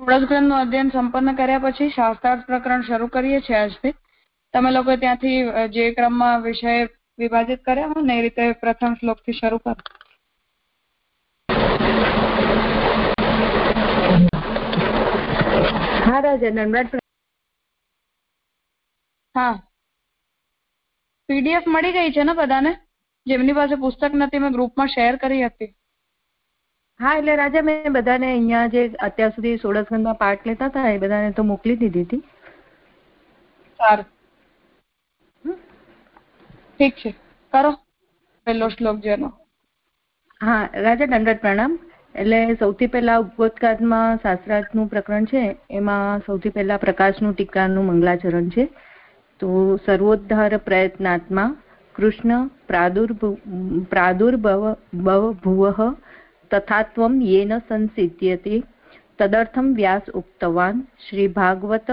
ષોડશ ગ્રંથનું અધ્યયન સંપન્ન કર્યા પછી શાસ્ત્રાર્થ પ્રકરણ શરૂ કરીએ છીએ આજથી. તમે લોકો ત્યાંથી જે ક્રમમાં વિષય વિભાજિત કર્યા હોય ને એ રીતે પ્રથમ શ્લોકથી શરૂ કરો. હા રાજા નમ્રત હા. પીડીએફ મળી ગઈ છે ને બધાને? જેમની પાસે પુસ્તક નથી મેં ગ્રુપમાં શેર કરી હતી. હા એટલે રાજા મેં બધાને અહીંયા જે અત્યાર સુધી સોળસખંડમાં પાર્ટ લેતા હતા એ બધાને તો મોકલી દીધી હતી. સારું. ઠીક છે. કરો. પહેલો શ્લોક જેનો હા રાજા દંડત પ્રણામ. એટલે સૌથી પહેલા ઉપબોધકારમાં શાસ્ત્રાર્થનું પ્રકરણ છે એમાં સૌથી પહેલા પ્રકાશનું ટીકાનું મંગલાચરણ છે. તો સર્વોદ્ધાર પ્રયત્નાત્મા કૃષ્ણ પ્રાદુર્ભવ પ્રાદુર્ભવ ભુવઃ તથાત્વं येन संसिद्ध्यते तदर्थं व्यास उक्तवान् श्रीभागवत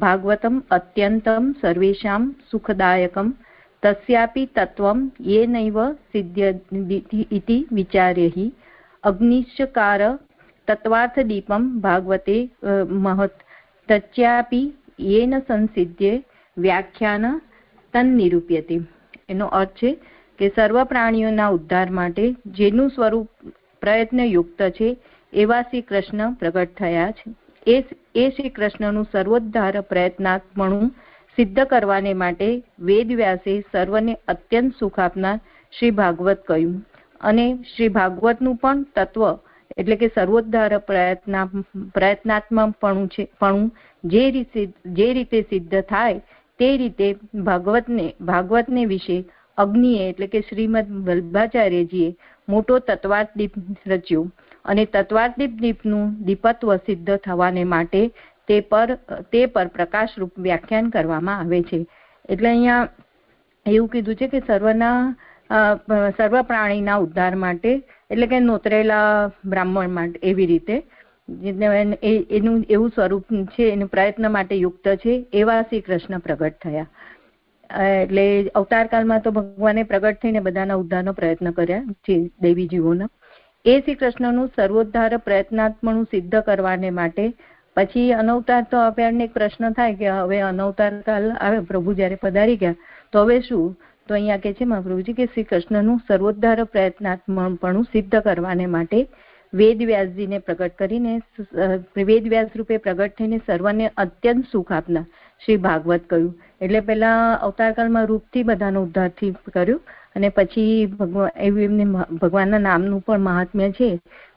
भागवतम् अत्यन्तं सर्वेषां सुखदायकं तस्यापि तत्त्वं येनैव सिद्ध्यति इति विचार्य हि अग्निश्चकार तत्त्वार्थदीपं भागवते महत् तच्चापि येन संसिद्ध्ये વ્યાખ્યાન તન્નિરૂપ્યતે એનો અર્થ છે કે સર્વ પ્રાણીઓના ઉદ્ધાર માટે જેનું સ્વરૂપ પ્રયત્નયુક્ત છે, એવા શ્રી કૃષ્ણ પ્રગટ થયા છે. એ એ શ્રી કૃષ્ણનું સર્વોદ્ધાર પ્રયત્નાત્મણું સિદ્ધ કરવાને માટે વેદ વ્યાસે સર્વને અત્યંત સુખ આપનાર શ્રી ભાગવત કહ્યું. અને શ્રી ભાગવતનું પણ તત્વ એટલે કે સર્વોદ્ધાર પ્રયત્ન પ્રયત્નાત્મકપણું છે, પણ જે રીતે જે રીતે સિદ્ધ થાય તે રીતે ભાગવતને ભાગવતને વિશે અગ્નિએ એટલે કે શ્રીમદ વલ્ભાચાર્યજીએ મોટો તત્વાદીપ રચ્યો અને તત્વાદીપ દીપનું દીપત્વ સિદ્ધ થવાને માટે તે પર તે પર પ્રકાશરૂપ વ્યાખ્યાન કરવામાં આવે છે. એટલે અહીંયા એવું કીધું છે કે સર્વના સર્વ પ્રાણીના ઉદ્ધાર માટે, એટલે કે નોતરેલા બ્રાહ્મણ માટે એવી રીતે એનું એવું સ્વરૂપ છે, એનું પ્રયત્ન માટે યુક્ત છે, એવા શ્રી કૃષ્ણ પ્રગટ થયા. એટલે અવતાર કાળમાં તો ભગવાને પ્રગટ થઈને બધાના ઉદ્ધારનો પ્રયત્ન કર્યા દેવી જીવોના એ શ્રી કૃષ્ણનું સર્વોદ્ધાર પ્રયત્નાત્મનું સિદ્ધ કરવાને માટે પછી અનવતાર તો આપણને એક પ્રશ્ન થાય કે હવે અનવતાર કાલ આવે, પ્રભુ જયારે પધારી ગયા, તો હવે શું? તો અહીંયા કે છે મહાપ્રભુજી કે શ્રી કૃષ્ણનું સર્વોદ્ધાર પ્રયત્નાત્મપણું સિદ્ધ કરવાને માટે વેદ વ્યાસજીને પ્રગટ કરીને વેદ વ્યાસ રૂપે પ્રગટ થઈને સર્વને અત્યંત સુખ આપનાર. શ્રી ભાગવત કહ્યું. એટલે પેલા અવતારકાળમાં રૂપથી બધાનો ઉદ્ધારથી કર્યું અને પછી ભગવાન એમને ભગવાનના નામનું પણ મહાત્મ્ય છે.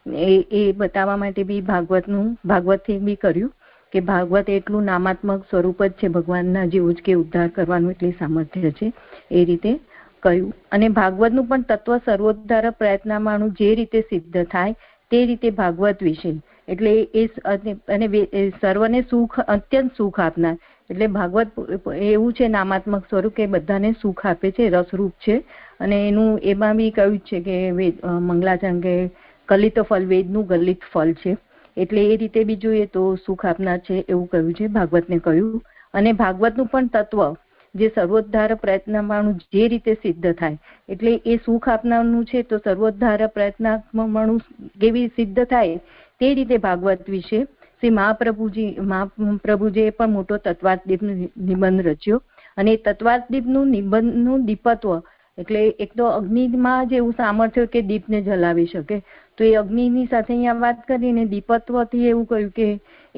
એ એ બતાવવા માટે બી ભાગવતનું, ભાગવતથી બી કર્યું કે ભાગવત એટલું નામાત્મક સ્વરૂપ જ છે ભગવાનના જેવું જ કે ઉદ્ધાર કરવાનું એટલી સામર્થ્ય છે. એ રીતે કહ્યું. અને ભાગવતનું પણ તત્વ સર્વોદ્ધાર પ્રયત્નમાંનું જે રીતે સિદ્ધ થાય તે રીતે ભાગવત વિશે. એટલે એ અને સર્વને સુખ, અત્યંત સુખ આપનાર. એટલે ભાગવત એવું છે નામાત્મક સ્વરૂપ કે બધાને સુખ આપે છે, રસરૂપ છે. અને એનું, એમાં બી કહ્યું છે કે મંગલાચરણ કે કલિત ફલ, વેદનું ગલિત ફલ છે. એટલે એ રીતે બી જોઈએ તો સુખ આપનાર છે એવું કહ્યું છે, ભાગવતને કહ્યું. અને ભાગવતનું પણ તત્વ, જે સર્વોદ્ધાર પ્રયત્નમાણું જે રીતે સિદ્ધ થાય, એટલે એ સુખ આપનારનું છે તો સર્વોદ્ધાર પ્રયત્નાત્મકનું કેવી સિદ્ધ થાય, તે રીતે ભાગવત વિશે શ્રી મહાપ્રભુજી, મહાપ્રભુજીએ પણ મોટો તત્વાદીપ નિબંધ રચ્યો. અને તત્વાદીપનું નિબંધનું દીપત્વ, એટલે એક તો અગ્નિમાં જ એવું સામર્થ્ય કે દીપને જલાવી શકે. તો એ અગ્નિની સાથે અહીંયા વાત કરીને દીપત્વથી એવું કહ્યું કે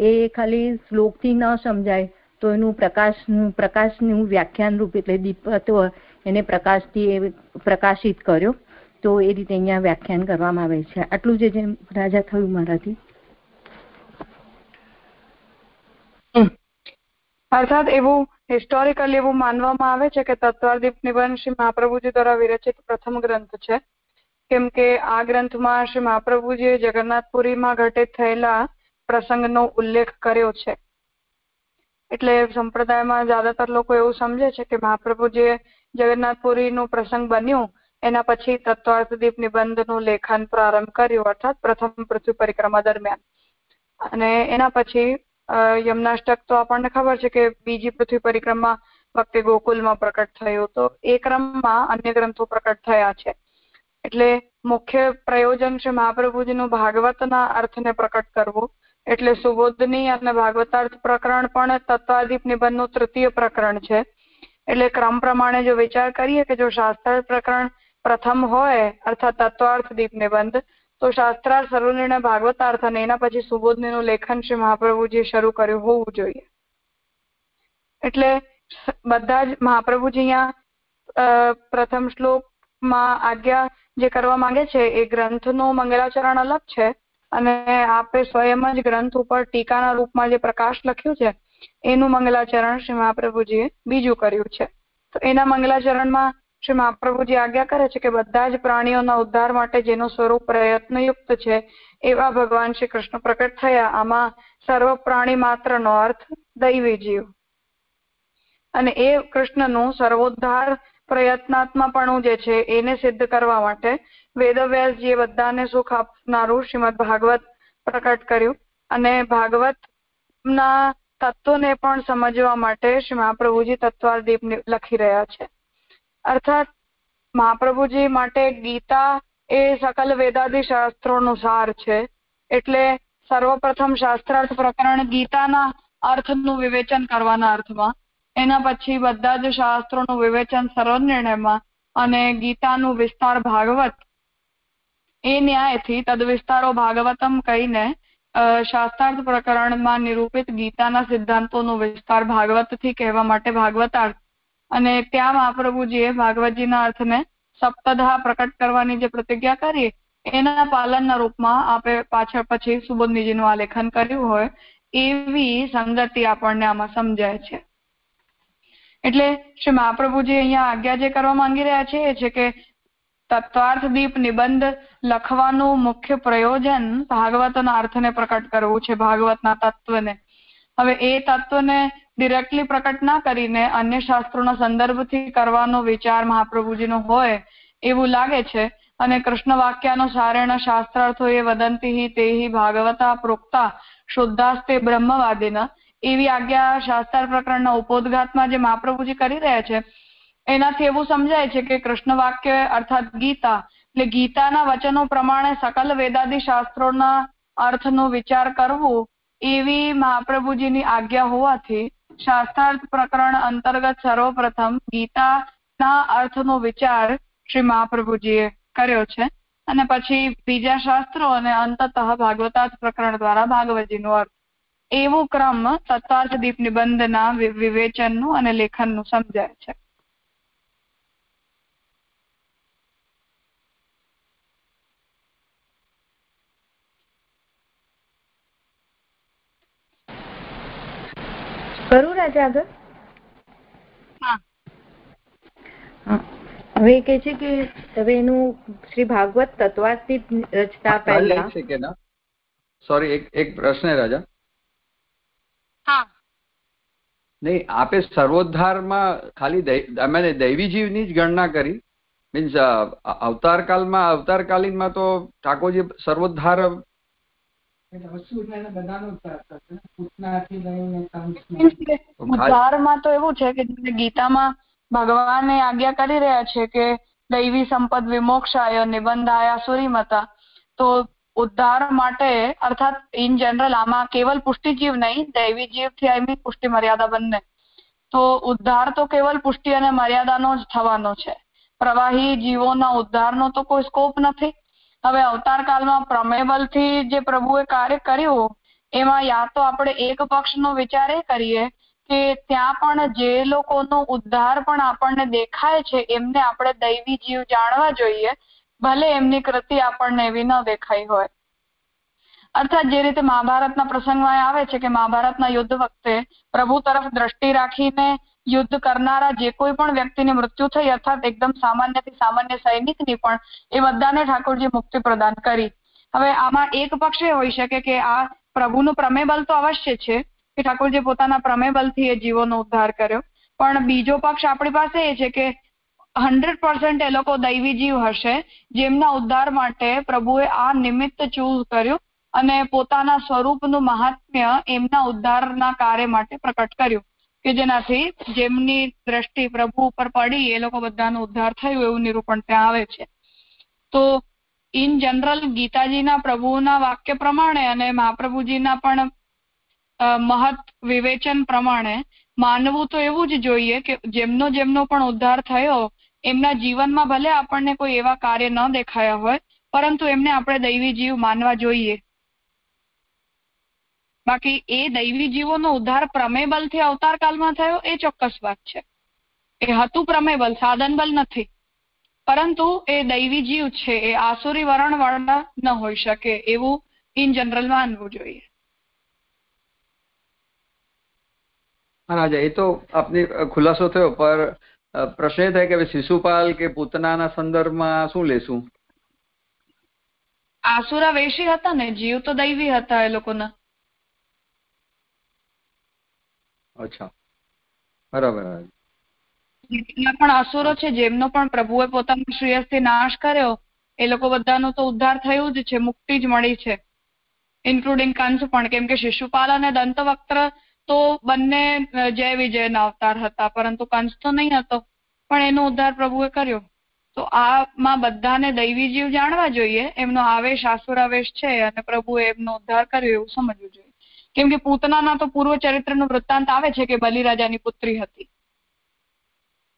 એ ખાલી શ્લોકથી ન સમજાય, તો એનું પ્રકાશનું પ્રકાશનું વ્યાખ્યાન રૂપ એટલે દીપત્વ એને પ્રકાશથી એ પ્રકાશિત કર્યો. તો એ રીતે અહીંયા વ્યાખ્યાન કરવામાં આવે છે. આટલું જે જેમ રાજા થયું મારાથી. અર્થાત એવું હિસ્ટોરિકલી એવું માનવામાં આવે છે કે તત્વાદીપ નિબંધ શ્રી મહાપ્રભુજી દ્વારા વિરચિત પ્રથમ ગ્રંથ છે. કેમ કે આ ગ્રંથમાં શ્રી મહાપ્રભુજીએ જગન્નાથપુરીમાં ઘટિત થયેલા પ્રસંગનો ઉલ્લેખ કર્યો છે. એટલે સંપ્રદાયમાં જ્યાદાતર લોકો એવું સમજે છે કે મહાપ્રભુજીએ જગન્નાથપુરીનું પ્રસંગ બન્યું, એના પછી તત્વાર્થદીપ નિબંધનું લેખન પ્રારંભ કર્યું, અર્થાત પ્રથમ પૃથ્વી પરિક્રમા દરમિયાન. અને એના પછી યમનાષ્ટક તો આપણને ખબર છે કે બીજી પૃથ્વી પરિક્રમા વખતે ગોકુલમાં પ્રકટ થયું. તો એ ક્રમમાં અન્ય ગ્રંથો પ્રકટ થયા છે. એટલે મુખ્ય પ્રયોજન છે મહાપ્રભુજીનું ભાગવતના અર્થને પ્રકટ કરવું. એટલે સુબોધની અને ભાગવતાર્થ પ્રકરણ પણ તત્વાદીપ નિબંધનું તૃતીય પ્રકરણ છે. એટલે ક્રમ પ્રમાણે જો વિચાર કરીએ કે જો શાસ્ત્ર પ્રકરણ પ્રથમ હોય, અર્થાત તત્વાર્થ દીપ નિબંધ તો શાસ્ત્રાર્થ સર્વનિર્ણય ભાગવતાર્થ અને એના પછી સુબોધનીનું લેખન શ્રી મહાપ્રભુજી શરૂ કર્યું હોવું જોઈએ. એટલે બધા જ મહાપ્રભુજી અહીંયા પ્રથમ શ્લોકમાં આજ્ઞા જે કરવા માંગે છે એ ગ્રંથનું મંગલાચરણ અલગ છે અને આપે સ્વયં જ ગ્રંથ ઉપર ટીકાના રૂપમાં જે પ્રકાશ લખ્યું છે એનું મંગલાચરણ શ્રી મહાપ્રભુજીએ બીજું કર્યું છે. તો એના મંગલાચરણમાં શ્રી મહાપ્રભુજી આજ્ઞા કરે છે કે બધા જ પ્રાણીઓના ઉદ્ધાર માટે જેનું સ્વરૂપ પ્રયત્નયુક્ત છે, એવા ભગવાન શ્રી કૃષ્ણ પ્રકટ થયા. આમાં સર્વ પ્રાણી માત્રનો અર્થ દૈવી જીવ. અને એ કૃષ્ણનું સર્વોદ્ધાર પ્રયત્નાત્માપણું જે છે, એને સિદ્ધ કરવા માટે વેદવ્યાસજીએ બધાને સુખ આપનારું શ્રીમદ ભાગવત પ્રકટ કર્યું. અને ભાગવત ના તત્વને પણ સમજવા માટે શ્રી મહાપ્રભુજી તત્વાદીપ લખી રહ્યા છે. અર્થાત મહાપ્રભુજી માટે ગીતા એ સકલ વેદાદી શાસ્ત્રોનું સાર છે. એટલે સર્વપ્રથમ શાસ્ત્રાર્થ પ્રકરણ ગીતાના અર્થનું વિવેચન કરવાના અર્થમાં. એના પછી બધા જ શાસ્ત્રોનું વિવેચન સર્વનિર્ણયમાં અને ગીતાનું વિસ્તાર ભાગવત. એ ન્યાયથી તદ વિસ્તારો ભાગવતમ કહીને શાસ્ત્રાર્થ પ્રકરણમાં નિરૂપિત ગીતાના સિદ્ધાંતોનો વિસ્તાર ભાગવતથી કહેવા માટે ભાગવતાર્થ અને ત્યાં મહાપ્રભુજીએ ભાગવતજીના અર્થને સપ્તધા પ્રકટ કરવાની જે પ્રતિજ્ઞા કરી, એના પાલનના રૂપમાં આપે પાછળ પછી સુબોધનીજીનું આલેખન કર્યું હોય, એવી સંગતિ આપણને આમાં સમજાય છે. એટલે શ્રી મહાપ્રભુજી અહીંયા આજ્ઞા જે કરવા માંગી રહ્યા છે, એ છે કે તત્વાર્થ દીપ નિબંધ લખવાનું મુખ્ય પ્રયોજન ભાગવતના અર્થને પ્રકટ કરવું છે, ભાગવતના તત્વને. હવે એ તત્વને ડિરેક્ટલી પ્રકટ ના કરીને અન્ય શાસ્ત્રોના સંદર્ભથી કરવાનો વિચાર મહાપ્રભુજીનો હોય એવું લાગે છે અને કૃષ્ણ વાક્યનો સારેણ શાસ્ત્રાર્થો એ વદંતી તે ભાગવતા પ્રોક્તા શુદ્ધાસ્તે બ્રહ્મવાદીના એવી આજ્ઞા શાસ્ત્ર પ્રકરણના ઉપોદઘાતમાં જે મહાપ્રભુજી કરી રહ્યા છે, એનાથી એવું સમજાય છે કે કૃષ્ણ વાક્ય અર્થાત ગીતા એટલે ગીતાના વચનો પ્રમાણે સકલ વેદાદી શાસ્ત્રોના અર્થનો વિચાર કરવો એવી મહાપ્રભુજીની આજ્ઞા હોવાથી શાસ્ત્રાર્થ પ્રકરણ અંતર્ગત સર્વપ્રથમ ગીતાના અર્થનો વિચાર શ્રી મહાપ્રભુજીએ કર્યો છે. અને પછી બીજા શાસ્ત્રો અને અંતતઃ ભાગવતાર્થ પ્રકરણ દ્વારા ભાગવતજીનો અર્થ. એવો ક્રમ તત્વાર્થ દીપ નિબંધના વિવેચનનું અને લેખનનું સમજાય છે. કરું રાજા આગળ? હવે કે છે કે હવે એનું શ્રી ભાગવત તત્વાર્થિત રચતા પહેલા સોરી એક એક પ્રશ્ન રાજા. નહીં આપે સર્વોદ્ધારમાં ખાલી દૈવી જીવની જ ગણના કરી. મીન્સ અવતારકાલમાં અવતારકાલીનમાં તો ઠાકોરજી સર્વોદ્ધાર ઉદ્ધારમાં તો એવું છે કે ગીતામાં ભગવાને આજ્ઞા કરી રહ્યા છે કે દૈવી સંપદ વિમોક્ષાય નિબંધાયા સુરીમતા તો ઉદ્ધાર માટે અર્થાત ઇન જનરલ આમાં કેવલ પુષ્ટિ જીવ નહીં દૈવી જીવથી આઈ પુષ્ટિ મર્યાદા બંને. તો ઉદ્ધાર તો કેવલ પુષ્ટિ અને મર્યાદાનો જ થવાનો છે. પ્રવાહી જીવોના ઉદ્ધારનો તો કોઈ સ્કોપ નથી. હવે અવતાર કાળમાં પ્રમેબલથી જે પ્રભુએ કાર્ય કર્યું, એમાં યા તો આપણે એક પક્ષનો વિચાર એ કરીએ કે ત્યાં પણ જે લોકોનો ઉદ્ધાર પણ આપણને દેખાય છે, એમને આપણે દૈવી જીવ જાણવા જોઈએ, ભલે એમની કૃતિ આપણને એવી ન દેખાઈ હોય. અર્થાત જે રીતે મહાભારતના પ્રસંગમાં આવે છે કે મહાભારતના યુદ્ધ વખતે પ્રભુ તરફ દ્રષ્ટિ રાખીને યુદ્ધ કરનારા જે કોઈ પણ વ્યક્તિને મૃત્યુ થઈ અર્થાત એકદમ સામાન્યથી સામાન્ય સૈનિકની પણ, એ બધાને ઠાકોરજી મુક્તિ પ્રદાન કરી. હવે આમાં એક પક્ષ એ હોઈ શકે કે આ પ્રભુનું પ્રમેય બલ તો અવશ્ય છે કે ઠાકોરજી પોતાના પ્રમેય બલથી એ જીવોનો ઉદ્ધાર કર્યો. પણ બીજો પક્ષ આપણી પાસે એ છે કે હંડ્રેડ પર્સન્ટ એ લોકો દૈવી જીવ હશે, જેમના ઉદ્ધાર માટે પ્રભુએ આ નિમિત્ત ચૂઝ કર્યું અને પોતાના સ્વરૂપનું મહાત્મ્ય એમના ઉદ્ધારના કાર્ય માટે પ્રકટ કર્યું. કે જેનાથી જેમની દ્રષ્ટિ પ્રભુ ઉપર પડી, એ લોકો બધાનો ઉદ્ધાર થયું એવું નિરૂપણ ત્યાં આવે છે. તો ઇન જનરલ ગીતાજીના પ્રભુના વાક્ય પ્રમાણે અને મહાપ્રભુજીના પણ મહત વિવેચન પ્રમાણે માનવું તો એવું જ જોઈએ કે જેમનો જેમનો પણ ઉદ્ધાર થયો, એમના જીવનમાં ભલે આપણને કોઈ એવા કાર્ય ન દેખાયા હોય, પરંતુ એમને આપણે દૈવી જીવ માનવા જોઈએ. બાકી એ દૈવી જીવોનો ઉદ્ધાર પ્રમેબલથી અવતાર કાળમાં થયો એ ચોક્કસ વાત છે. એ હતું પ્રમેબલ સાધનબલ નથી. પરંતુ એ દૈવી જીવ છે એ આસુરી વરણ વાળા ન હોઈ શકે એવું ઇન જનરલ માનવું જોઈએ. રાજા એ તો આપની ખુલાસો થયો પર પ્રશ્ન એ થાય કે શિશુપાલ કે પૂતનાના સંદર્ભમાં શું લેશું? આસુરા વેશી હતા ને જીવ તો દૈવી હતા એ લોકોના. અચ્છા. બરાબર જેટલા પણ અસુરો છે, જેમનો પણ પ્રભુએ પોતાના શ્રેયસથી નાશ કર્યો, એ લોકો બધાનો તો ઉદ્ધાર થયું જ છે, મુક્તિ જ મળી છે. ઇન્ક્લુડિંગ કંસ પણ, કેમ કે શિશુપાલ અને દંતવક્ત્ર તો બંને જય વિજયના અવતાર હતા, પરંતુ કંસ તો નહીં હતો. પણ એનો ઉદ્ધાર પ્રભુએ કર્યો. તો આમાં બધાને દૈવી જીવ જાણવા જોઈએ, એમનો આવેશ, આસુરાવેશ છે, અને પ્રભુએ એમનો ઉદ્ધાર કર્યો, એવું સમજવું જોઈએ. કેમ કે પૂતનાના તો પૂર્વ ચરિત્રનો વૃત્તાંત આવે છે કે બલિરાજાની પુત્રી હતી.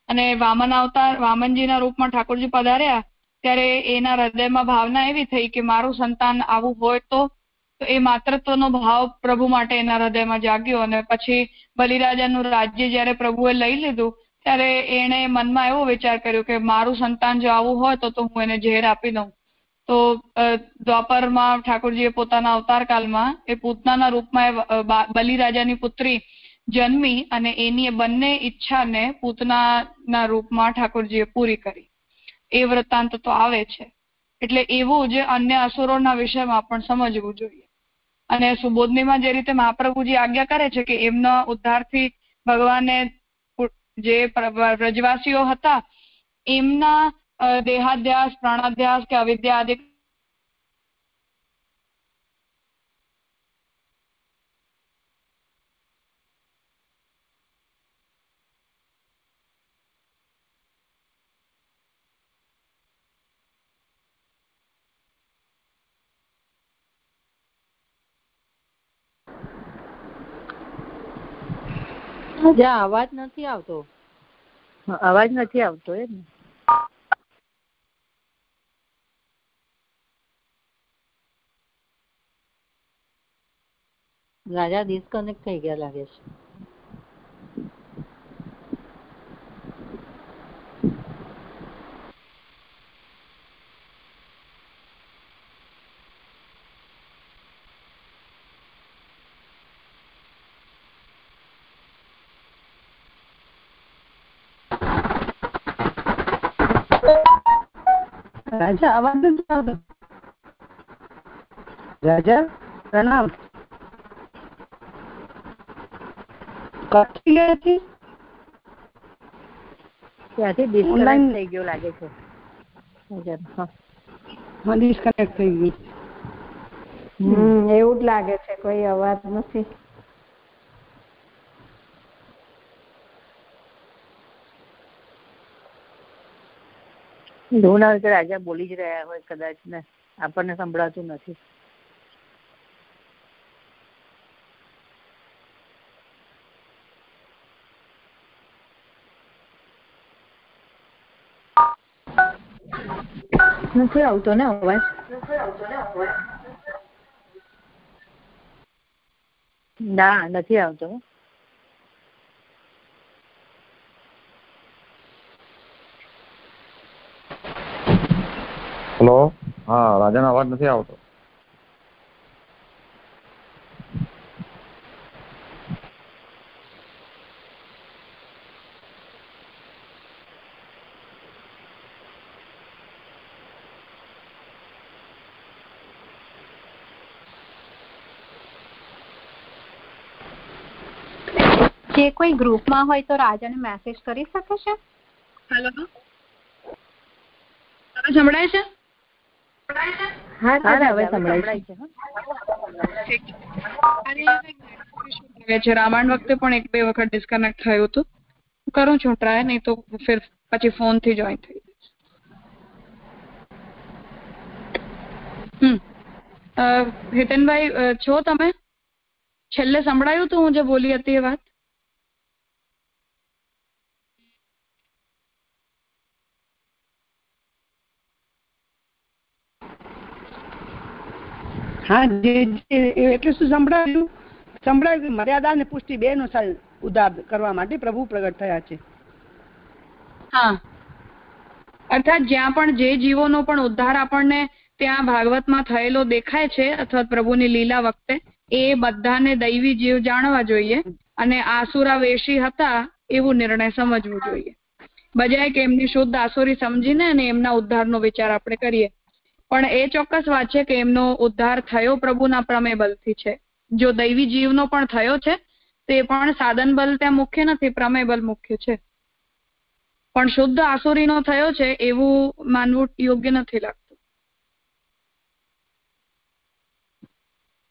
અને વામન અવતાર વામનજીના રૂપમાં ઠાકોરજી પધાર્યા, ત્યારે એના હૃદયમાં ભાવના એવી થઈ કે મારું સંતાન આવું હોય તો એ માતૃત્વનો ભાવ પ્રભુ માટે એના હૃદયમાં જાગ્યો અને પછી બલિરાજાનું રાજ્ય જ્યારે પ્રભુએ લઈ લીધું, ત્યારે એણે મનમાં એવો વિચાર કર્યો કે મારું સંતાન જો આવું હોય તો હું એને ઝેર આપી દઉં. તો દ્વાપરમાં ઠાકોરજીએ પોતાના અવતાર કાળમાં એ પૂતનાના રૂપમાં બલિરાજાની પુત્રી જન્મી અને એની બંને ઈચ્છાને પૂતનાના રૂપમાં ઠાકોરજીએ પૂરી કરી. એ વૃત્તાંત તો આવે છે. એટલે એવું જ અન્ય અસુરોના વિષયમાં પણ સમજવું જોઈએ. અને સુબોધનીમાં જે રીતે મહાપ્રભુજી આજ્ઞા કરે છે કે એમના ઉદ્ધારથી ભગવાને જે વ્રજવાસીઓ હતા, એમના દેહાધ્યાસ પ્રાણાધ્યાસ કે અવિદ્યા આદિ જા અવાજ નથી આવતો. અવાજ નથી આવતો એમ. રાજા ડિસ્કનેક્ટ થઈ ગયા લાગે છે. રાજા અવાજ નથી આવતો. રાજા પ્રણામ. ત્યાંથી ડિસ્કનેક્ટ થઈ ગયો લાગે છે. હા ડિસ્કનેક્ટ થઈ ગયું. હમ એવું જ લાગે છે કોઈ અવાજ નથી. એવું ના રાજા બોલી જ રહ્યા હોય કદાચ ને. આપણને સંભળાતું નથી. નથી આવતો ને અવાજ ના નથી આવતો હેલો હા રાજાનો અવાજ નથી આવતો જે કોઈ ગ્રુપમાં હોય તો રાજાને મેસેજ કરી શકે છે? હેલો સંભળાય છે? હા હવે સંભળાય છે. રામાયણ વખતે પણ એક બે વખત ડિસ્કનેક્ટ થયું હતું. કરું છું ટ્રાય નહીં તો ફિર પછી ફોનથી જોઈન થઈ હમ. હિતેનભાઈ છો તમે? છેલ્લે સંભળાયું તું હું જે બોલી હતી એ વાત? એટલે શું સંભળાયું? સંભળાયું મર્યાદા અને પુષ્ટિ બે નો ઉદાર કરવા માટે પ્રભુ પ્રગટ થયા છે. હા. અર્થાત જ્યાં પણ જે જીવોનો પણ ઉદ્ધાર આપણને ત્યાં ભાગવતમાં થયેલો દેખાય છે, અથવા પ્રભુની લીલા વખતે, એ બધાને દૈવી જીવ જાણવા જોઈએ અને આસુરા વેશી હતા એવું નિર્ણય સમજવું જોઈએ. બજાય કે એમની શુદ્ધ આસુરી સમજીને અને એમના ઉદ્ધારનો વિચાર આપણે કરીએ. પણ એ ચોક્કસ વાત છે કે એમનો ઉદ્ધાર થયો પ્રભુના પ્રમેય બલથી છે. જો દૈવી જીવનો પણ થયો છે, તે પણ સાધન બલ ત્યાં મુખ્ય નથી પ્રમેય બલ મુખ્ય છે. પણ શુદ્ધ આસુરીનો થયો છે, એવું માનવું યોગ્ય નથી લાગતું.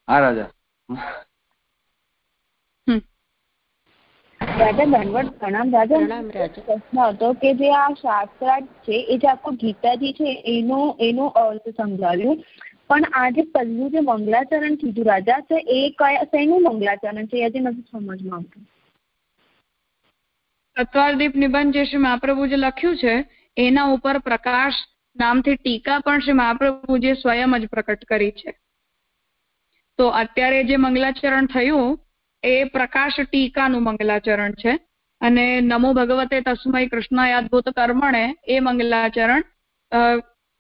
હા, રાજા. રાજા દંડવત પ્રણામ રાજા. પ્રશ્ન હતો કે જે આ શાસ્ત્રાર્થ છે એ જે આખું ગીતાજી છે એનો એનો અર્થ સમજાવ્યું. પણ આ જે પહેલું જે મંગલાચરણ કીધું રાજા છે એ કયા શેનું મંગલાચરણ છે એ હજી નથી સમજમાં આવતું. નિબંધ જે શ્રી મહાપ્રભુજે લખ્યું છે એના ઉપર પ્રકાશ નામથી ટીકા પણ શ્રી મહાપ્રભુજીએ સ્વયં જ પ્રકટ કરી છે. તો અત્યારે જે મંગલાચરણ થયું એ પ્રકાશ ટીકાનું મંગલાચરણ છે. અને નમો ભગવતે તસ્મય કૃષ્ણયાદભૂત કર્મણે એ મંગલાચરણ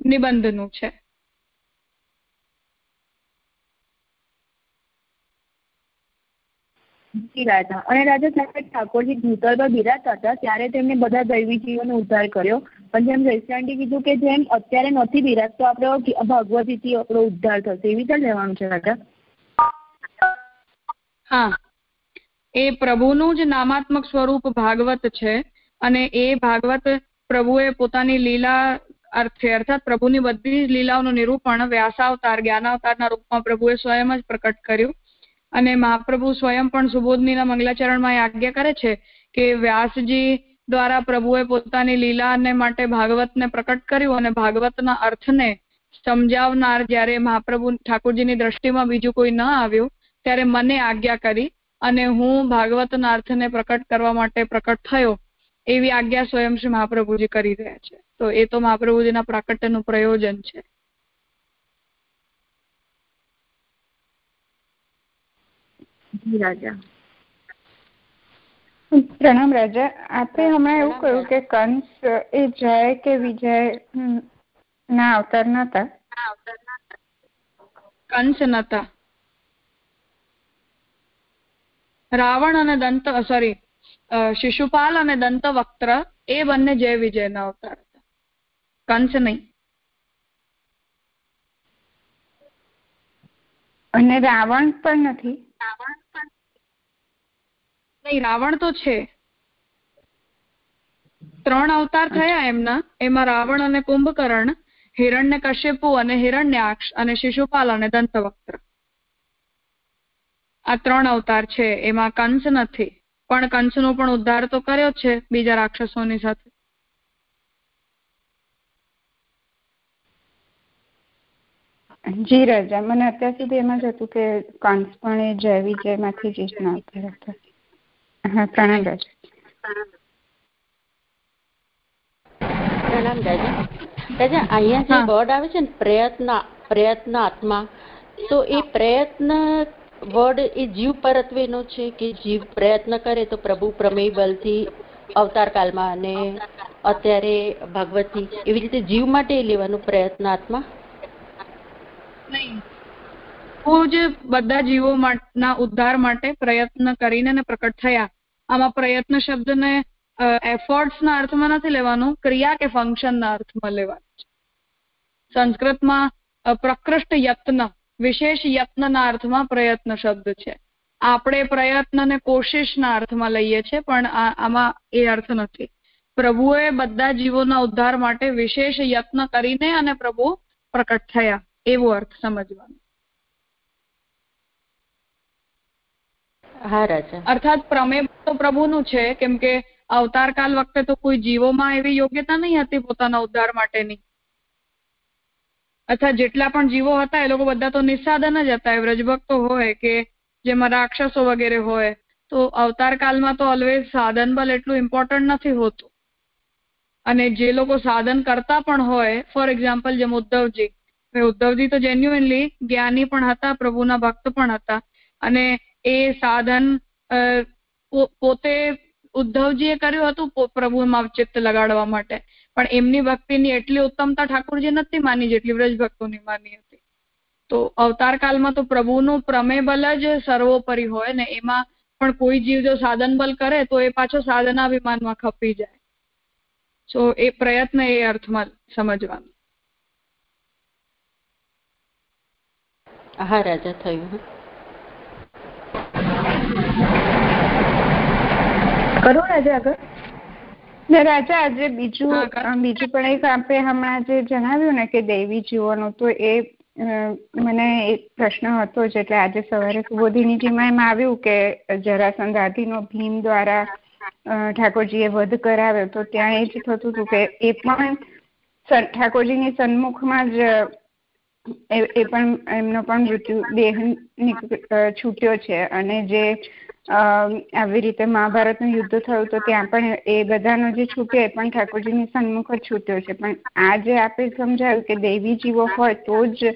નિબંધનું છે. રાજા. અને રાજા જ્યારે ઠાકોરજી ભૂતળ પર બિરાજતા હતા ત્યારે તેમને બધા દૈવી જીવોનો ઉદ્ધાર કર્યો. પણ જેમ જયશ્રાંતિ કીધું કે જેમ અત્યારે નથી બિરાજતો આપણો ભગવતીથી આપણો ઉદ્ધાર થશે. એવી રીતે લેવાનું છે રાજા? હા. એ પ્રભુનું જ નામાત્મક સ્વરૂપ ભાગવત છે અને એ ભાગવત પ્રભુએ પોતાની લીલા અર્થે અર્થાત પ્રભુની બધી જ લીલાઓનું નિરૂપણ વ્યાસાવતાર, જ્ઞાનાવતારના રૂપમાં પ્રભુએ સ્વયં જ પ્રકટ કર્યું. અને મહાપ્રભુ સ્વયં પણ સુબોધનીના મંગલાચરણમાં આજ્ઞા કરે છે કે વ્યાસજી દ્વારા પ્રભુએ પોતાની લીલાને માટે ભાગવતને પ્રકટ કર્યું અને ભાગવતના અર્થને સમજાવનાર જ્યારે મહાપ્રભુ ઠાકોરજીની દ્રષ્ટિમાં બીજું કોઈ ન આવ્યું, ત્યારે મને આજ્ઞા કરી અને હું ભાગવતના અર્થને પ્રકટ કરવા માટે પ્રકટ થયો એવી આજ્ઞા સ્વયં શ્રી મહાપ્રભુજી કરી રહ્યા છે. તો એ તો મહાપ્રભુજીના પ્રાકટ્યનું પ્રયોજન છે. રાજા. પ્રણામ રાજા. આપે હમણાં એવું કહ્યું કે કંસ એ જય કે વિજય ના અવતાર નતા. કંસ નતા. રાવણ અને દંત સોરી શિશુપાલ અને દંત વક્ત્ર એ બંને જય વિજયના અવતાર હતા. કંસ નહીં? અને રાવણ પણ નથી? નહીં રાવણ તો છે. ત્રણ અવતાર થયા એમના. એમાં રાવણ અને કુંભકર્ણ હિરણ્ય કશ્યપુ અને હિરણ્યાક્ષ અને શિશુપાલ અને દંતવક્ત્ર. આ ત્રણ અવતાર છે એમાં કંસ નથી પણ કંસનો પણ ઉદ્ધાર તો કર્યો છે બીજા રાક્ષસોની સાથે. જી રાજા મને અત્યાર સુધી એમ જ હતું કે કંસ પણ એ જય વિજયમાંથી જ આવતા હતા. હા પ્રણામ રાજા. પ્રણામ રાજા રાજા અહીંયા જે વર્ડ આવે છે ને પ્રયત્ન પ્રયત્ન આત્મા તો એ પ્રયત્ન વર્ડ એ જીવ પરત્વેનો છે કે જીવ પ્રયત્ન કરે તો પ્રભુ પ્રમેય બલથી અવતાર કાલમાં અને અત્યારે ભગવતી એવી રીતે જીવ માટે લેવાનો પ્રયત્ન આત્મા? હું જે બધા જીવો ના ઉદ્ધાર માટે પ્રયત્ન કરીને પ્રકટ થયા. આમાં પ્રયત્ન શબ્દને એફર્ટ્સ ના અર્થમાં નથી લેવાનું, ક્રિયા કે ફંક્શન ના અર્થમાં લેવાનું છે. સંસ્કૃતમાં પ્રકૃષ્ટ યત્ન. વિશેષ યત્નના અર્થમાં પ્રયત્ન શબ્દ છે. આપણે પ્રયત્ન ને કોશિશના અર્થમાં લઈએ છીએ પણ આમાં એ અર્થ નથી. પ્રભુએ બધા જીવોના ઉદ્ધાર માટે વિશેષ યત્ન કરીને અને પ્રભુ પ્રકટ થયા. એવો અર્થ સમજવાનો. અર્થાત પ્રમેય તો પ્રભુનું છે કેમ કે અવતારકાલ વખતે તો કોઈ જીવોમાં એવી યોગ્યતા નહીં હતી પોતાના ઉદ્ધાર માટેની. અથવા જેટલા પણ જીવો હતા, એ લોકો બધા તો નિસાદન જ હતા. એ વ્રજભક્તો હોય કે જેમાં રાક્ષસો વગેરે હોય, તો અવતાર કાલમાં તો ઓલવેઝ સાધન બલ એટલું ઇમ્પોર્ટન્ટ નથી હોતું. અને જે લોકો સાધન કરતા પણ હોય ફોર એક્ઝામ્પલ જેમ ઉદ્ધવજી. ઉદ્ધવજી તો જેન્યુઅનલી જ્ઞાની પણ હતા, પ્રભુના ભક્ત પણ હતા. અને એ સાધન પોતે ઉદ્ધવજીએ કર્યું હતું પ્રભુમાં ચિત્ત લગાડવા માટે. પણ એમની ભક્તિની એટલી ઉત્તમતા ઠાકોરજી નથી માની જેટલી વ્રજ ભક્તોની માની હતી. તો અવતાર કાલમાં તો પ્રભુનું પ્રમેય બલ જ સર્વોપરી હોય ને એમાં પણ કોઈ જીવ જો સાધન બલ કરે તો એ પાછો સાધનાભિમાનમાં ખપી જાય. સો એ પ્રયત્ન એ અર્થમાં સમજવાનું. હા રાજા થયું કરો રાજા આગળ. ને રાજા આજે બીજું બીજું પણ એક આપે હમણાં જે જણાવ્યું ને કે દૈવી જીવોનું તો એ મને એક પ્રશ્ન હતો જ એટલે આજે સવારે સુબોધિનીજીમાં એમ આવ્યું કે જરાસંધ આદિનો ભીમ દ્વારા ઠાકોરજીએ વધ કરાવ્યો તો ત્યાં એ જ થતું હતું કે એ પણ ઠાકોરજીની સન્મુખમાં જ એ પણ એમનો પણ મૃત્યુ દેહ છૂટ્યો છે. અને જે આવી રીતે મહાભારતનું યુદ્ધ થયું તો ત્યાં પણ એ બધાનો જે છૂટ્યો એ પણ ઠાકોરજીની સન્મુખ જ છૂટ્યો છે. પણ આ જે આપણે સમજાયું કે દૈવી જીવો હોય તો જ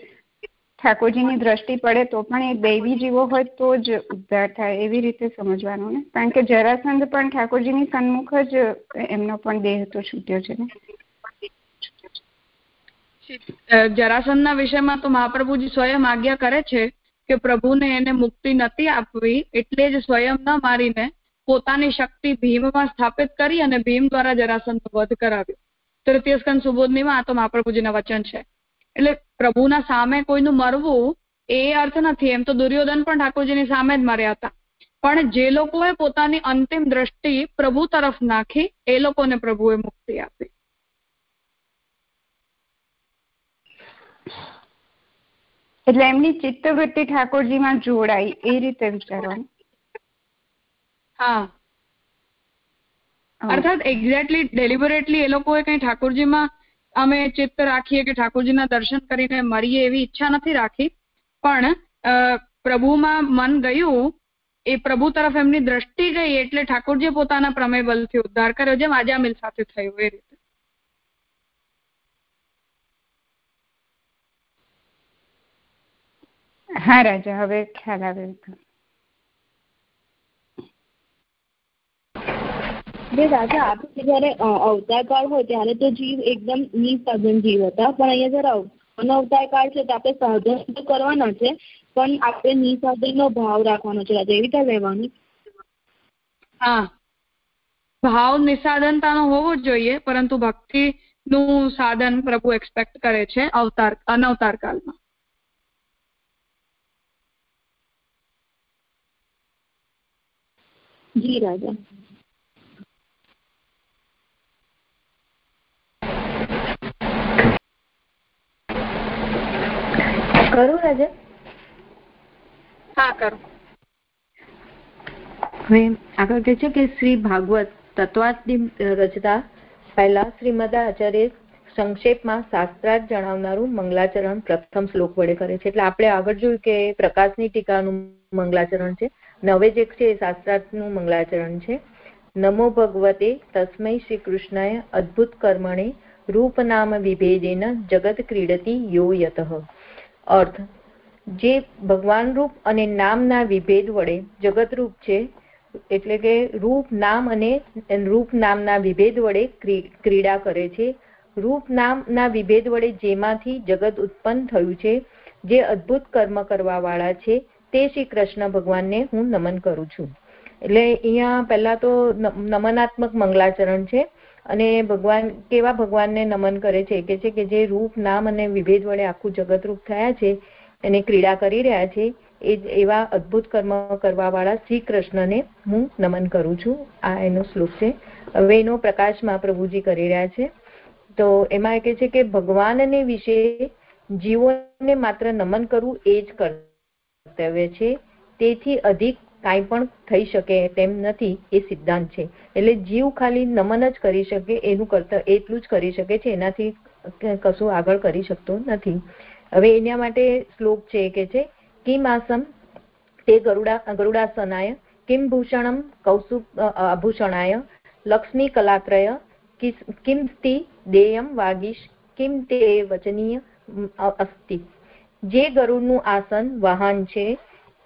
ઠાકોરજીની દ્રષ્ટિ પડે તો પણ એ દૈવી જીવો હોય તો જ ઉદ્ધાર થાય એવી રીતે સમજવાનું ને? કારણ કે જરાસંધ પણ ઠાકોરજીની સન્મુખ જ એમનો પણ દેહ તો છૂટ્યો છે ને? જરાસંધના વિષયમાં તો મહાપ્રભુજી સ્વયં આજ્ઞા કરે છે કે પ્રભુને એને મુક્તિ નથી આપવી એટલે જ સ્વયં ન મારીને પોતાની શક્તિ ભીમમાં સ્થાપિત કરી અને ભીમ દ્વારા જરાસંધ વધ કરાવ્યો. તૃતીય સ્કંદ સુબોધનીમાં આ તો મહાપ્રભુજીના વચન છે. એટલે પ્રભુના સામે કોઈનું મરવું એ અર્થ નથી. એમ તો દુર્યોધન પણ ઠાકોરજીની સામે જ મર્યા હતા. પણ જે લોકોએ પોતાની અંતિમ દ્રષ્ટિ પ્રભુ તરફ નાખી, એ લોકોને પ્રભુએ મુક્તિ આપી. એટલે એમની ચિત્તવૃત્તિ ઠાકોરજીમાં જોડાઈ એ રીતે વિચારવાનું હા. અર્થાત એક્ઝેક્ટલી ડેલિબરેટલી એ લોકોએ કઈ ઠાકોરજીમાં અમે ચિત્ત રાખીએ કે ઠાકોરજીના દર્શન કરીને મરીએ એવી ઈચ્છા નથી રાખી. પણ પ્રભુમાં મન ગયું એ પ્રભુ તરફ એમની દ્રષ્ટિ ગઈ એટલે ઠાકોરજી પોતાના પ્રમેય બલથી ઉદ્ધાર કર્યો જેમ આજામિલ સાથે થયું એ રીતે. હા રાજા હવે ખ્યાલ આવે જે રાજા આપણે જયારે અવતાર કાળ હોય ત્યારે તો જીવ એકદમ નિસર્જન જીવ હતા. પણ અહીંયા જયારે અનવતાર કાળ છે તો આપણે સાધન તો કરવાના છે પણ આપણે નિસાધન નો ભાવ રાખવાનો છે. રાજા એવી રીતે લેવાનું હા. ભાવ નિસાધનતાનો હોવો જ જોઈએ પરંતુ ભક્તિ નું સાધન પ્રભુ એક્સપેક્ટ કરે છે અવતાર અનવતાર કાળમાં જી રાજા. કરું રાજા. હા કરું. હવે આગળ કે છે કે શ્રી ભાગવત તત્વાત્મ રચતા પહેલા શ્રીમદ આચાર્ય સંક્ષેપમાં શાસ્ત્રાર્થ જણાવનારું મંગલાચરણ પ્રથમ શ્લોક વડે કરે છે. એટલે આપણે આગળ જોયું કે પ્રકાશની ટીકાનું મંગલાચરણ છે. નવે જે છે એ શાસ્ત્રાર્થનું મંગલાચરણ છે. નમો ભગવતે તસ્મૈ શ્રી કૃષ્ણાય અદ્ભુત કર્મણે રૂપ નામ વિભેદેન જગત ક્રીડતી યો અર્થ, જે ભગવાન રૂપ અને નામના વિભેદ વડે જગતરૂપ છે, એટલે કે રૂપ નામ અને રૂપ નામના વિભેદ વડે ક્રીડા કરે છે, રૂપ નામના વિભેદ વડે જેમાંથી જગત ઉત્પન્ન થયું છે, જે અદ્ભુત કર્મ કરવા વાળા છે તે શ્રી કૃષ્ણ ભગવાનને હું નમન કરું છું. એટલે અહીંયા પહેલા તો નમનાત્મક મંગલાચરણ છે અને ભગવાન, કેવા ભગવાનને નમન કરે છે? કે છે કે જે રૂપ, નામ અને વિભેદ વડે આખું જગતરૂપ થયા છે, એને ક્રીડા કરી રહ્યા છે, એ એવા અદ્ભુત કર્મ કરવા વાળા શ્રી કૃષ્ણને હું નમન કરું છું. આ એનો શ્લોક છે. હવે એનો પ્રકાશમાં પ્રભુજી કરી રહ્યા છે. તો એમાં કે છે કે ભગવાનને વિશે જીવોને માત્ર નમન કરવું એ જ કરવું કર્તવ્ય છે. તેથી અધિક કાંઈ પણ થઈ શકે તેમ નથી એ સિદ્ધાંત છે. એટલે જીવ ખાલી નમન જ કરી શકે એનું કર્તવ્ય, એટલું જ કરી શકે છે. એનાથી કશું આગળ કરી શકતો નથી. હવે એના માટે શ્લોક છે કે છે, કિમ આસમ તે ગરુડા, ગરુડાસનાય, કિમ ભૂષણમ કૌસુક આભૂષણાય લક્ષ્મી કલાત્રય કિમ સ્તિ દેયમ વાગીશ, કિમ તે વચનીય અસ્તિ. જે ગરુડનું આસન વાહન છે,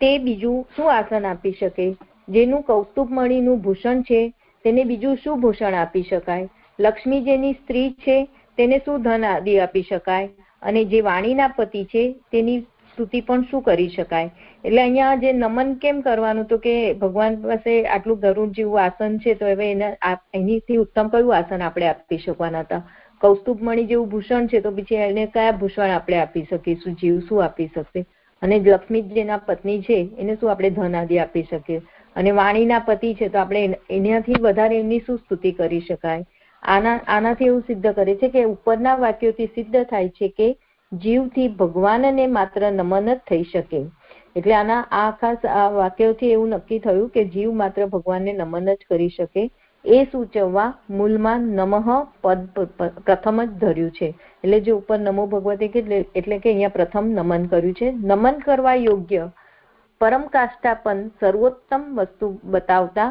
તે બીજું શું આસન આપી શકે? જેનું કૌસ્તુભમણીનું ભૂષણ છે, તેને બીજું શું ભૂષણ આપી શકાય? લક્ષ્મી જેની સ્ત્રી છે, તેને શું ધન આદિ આપી શકાય? અને જે વાણીના પતિ છે, તેની સ્તુતિ પણ શું કરી શકાય? એટલે અહીંયા જે નમન કેમ કરવાનું? તો કે ભગવાન પાસે આટલું ગરુડ જેવું આસન છે, તો હવે એના એનીથી ઉત્તમ કયું આસન આપણે આપી શકવાના હતા? કૌસ્તુભમણી જેવું ભૂષણ છે તો પછી એને કયા ભૂષણ આપણે આપી શકીશું? જીવ શું આપી શકશે? અને લક્ષ્મી જેના પત્ની છે, એને શું આપણે ધન આદિ આપી શકીએ? અને વાણીના પતિ છે, તો આપણે એનાથી વધારે એમની શું સ્તુતિ કરી શકાય? આના આનાથી એવું સિદ્ધ કરે છે કે ઉપરના વાક્યોથી સિદ્ધ થાય છે કે જીવથી ભગવાનને માત્ર નમન જ થઈ શકે. એટલે આના આ ખાસ આ વાક્યોથી એવું નક્કી થયું કે જીવ માત્ર ભગવાનને નમન જ કરી શકે. એ સૂચવવા મૂલમાં નમઃ પદ પ્રથમ જ ધર્યું છે. એટલે જે ઉપર નમો ભગવતે એટલે કે અહીંયા પ્રથમ નમન કર્યું છે. નમન કરવા યોગ્ય પરમ કાષ્ટાપન સર્વોત્તમ વસ્તુ બતાવતા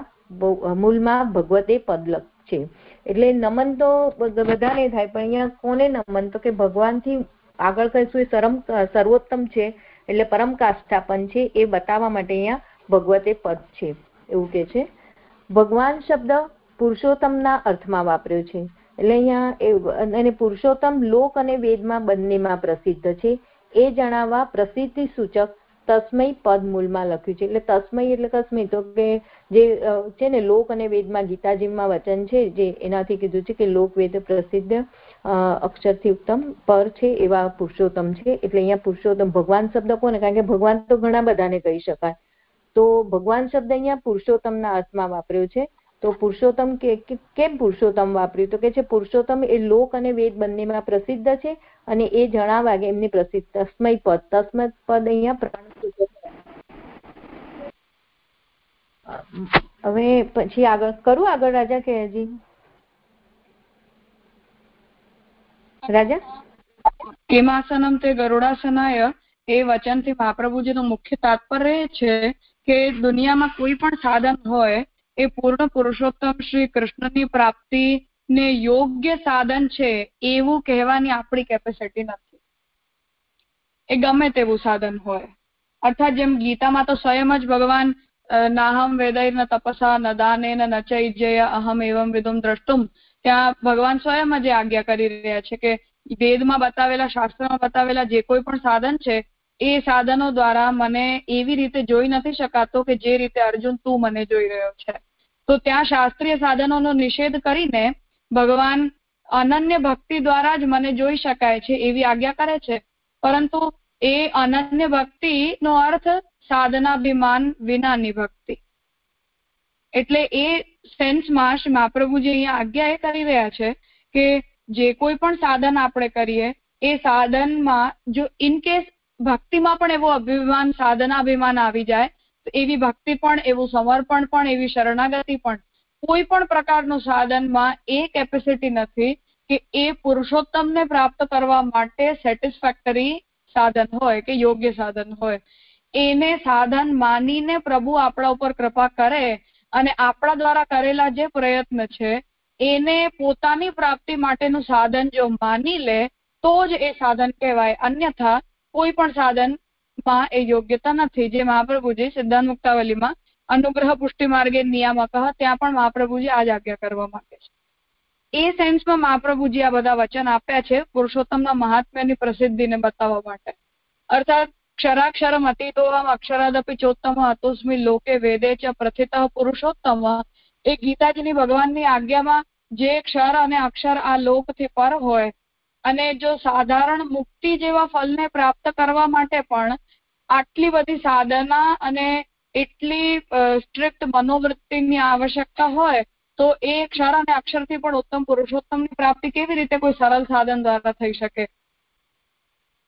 મૂલમાં ભગવતે પદ છે. એટલે નમન તો બધાને થાય, પણ અહીંયા કોને નમન? તો કે ભગવાનથી આગળ કહીશું એ સરમ સર્વોત્તમ છે, એટલે પરમ કાષ્ટાપન છે, એ બતાવવા માટે અહીંયા ભગવતે પદ છે. એવું કે છે. ભગવાન શબ્દ પુરુષોત્તમના અર્થમાં વાપર્યો છે. એટલે અહીંયા અને પુરુષોત્તમ લોક અને વેદમાં બંનેમાં પ્રસિદ્ધ છે. એ જણાવવા પ્રસિદ્ધિ સૂચક તસ્મય પદ મૂળમાં લખ્યું છે. એટલે તસ્મય એટલે તસ્મય તો કે જે છે ને, લોક અને વેદમાં ગીતાજીમાં વચન છે, જે એનાથી કીધું છે કે લોક વેદ પ્રસિદ્ધ અક્ષરથી ઉત્તમ પર છે એવા પુરુષોત્તમ છે. એટલે અહીંયા પુરુષોત્તમ ભગવાન શબ્દ કોને? કારણ કે ભગવાન તો ઘણા બધાને કહી શકાય. તો ભગવાન શબ્દ અહીંયા પુરુષોત્તમના અર્થમાં વાપર્યો છે. તો પુરુષોત્તમ કે કેમ પુરુષોત્તમ વાપર્યું? તો કે છે, પુરુષોત્તમ એ લોક અને વેદ બંનેમાં પ્રસિદ્ધ છે અને એ જણાવવા કે એમની પ્રસિદ્ધ તસ્મય પદ. તસ્મય પદ અહીંયા પ્રાણ હવે પછી આગળ કરું આગળ રાજા કે હજી? રાજા? કેમાસનમ તે ગરુડાસનાય એ વચનથી મહાપ્રભુજીનું મુખ્ય તાત્પર્ય છે કે દુનિયામાં કોઈ પણ સાધન હોય એ પૂર્ણ પુરુષોત્તમ શ્રી કૃષ્ણની પ્રાપ્તિ ને યોગ્ય સાધન છે એવું કહેવાની આપણી કેપેસિટી નથી. એ ગમે તેવું સાધન હોય. અર્થાત જેમ ગીતામાં તો સ્વયં જ ભગવાન નાહમ વેદય ન તપસા, ન દાને ન ચૈજય અહમ એવમ વિદુમ દ્રષ્ટુમ. ત્યાં ભગવાન સ્વયં જ આજ્ઞા કરી રહ્યા છે કે વેદમાં બતાવેલા, શાસ્ત્રમાં બતાવેલા જે કોઈ પણ સાધન છે, એ સાધનો દ્વારા મને એવી રીતે જોઈ નથી શકાતો કે જે રીતે અર્જુન તું મને જોઈ રહ્યો છે. તો ત્યાં શાસ્ત્રીય સાધનોનો નિષેધ કરીને ભગવાન અનન્ય ભક્તિ દ્વારા જ મને જોઈ શકાય છે એવી આજ્ઞા કરે છે. પરંતુ એ અનન્ય ભક્તિ નો અર્થ સાધનાભિમાન વિનાની ભક્તિ. એટલે એ સેન્સમાં શ્રી મહાપ્રભુજી અહીંયા આજ્ઞા એ કરી રહ્યા છે કે જે કોઈ પણ સાધન આપણે કરીએ, એ સાધનમાં જો ઇન કેસ ભક્તિમાં પણ એવો અભિમાન, સાધનાભિમાન આવી જાય એવી ભક્તિ પણ, એવું સમર્પણ પણ, એવી શરણાગતિ પણ. કોઈ પણ પ્રકારનું સાધનમાં એ કેપેસિટી નથી કે એ પુરુષોત્તમને પ્રાપ્ત કરવા માટે સેટિસ્ફેક્ટરી સાધન હોય કે યોગ્ય સાધન હોય. એને સાધન માનીને પ્રભુ આપણા ઉપર કૃપા કરે અને આપણા દ્વારા કરેલા જે પ્રયત્ન છે, એને પોતાની પ્રાપ્તિ માટેનું સાધન જો માની લે, તો જ એ સાધન કહેવાય. અન્યથા કોઈ પણ સાધન માં એ યોગ્યતા નથી. જે મહાપ્રભુજી સિદ્ધાંત મુક્તાવલીમાં અનુગ્રહ પુષ્ટિ માર્ગે નિયામક ત્યાં પણ મહાપ્રભુજી આ આજ્ઞા કરવા માંગે છે. એ સેન્સમાં મહાપ્રભુજી આ બધા વચન આપ્યા છે પુરુષોત્તમના મહાત્મ્યની પ્રસિદ્ધિને બતાવવા માટે. અર્થાત ક્ષરાક્ષરમ અતિતોહમ અક્ષરાદપી ચોત્તમ અતુસ્મી લોકે વેદે ચ પ્રથિત પુરુષોત્તમ. એ ગીતાજીની ભગવાનની આજ્ઞામાં જે ક્ષર અને અક્ષર આ લોકથી પર હોય અને જો સાધારણ મુક્તિ જેવા ફલને પ્રાપ્ત કરવા માટે પણ આટલી બધી સાધના અને એટલી સ્ટ્રિક્ટ મનોવૃત્તિની આવશ્યકતા હોય, તો એ ક્ષર અને અક્ષરથી પણ ઉત્તમ પુરુષોત્તમની પ્રાપ્તિ કેવી રીતે કોઈ સરળ સાધન દ્વારા થઈ શકે?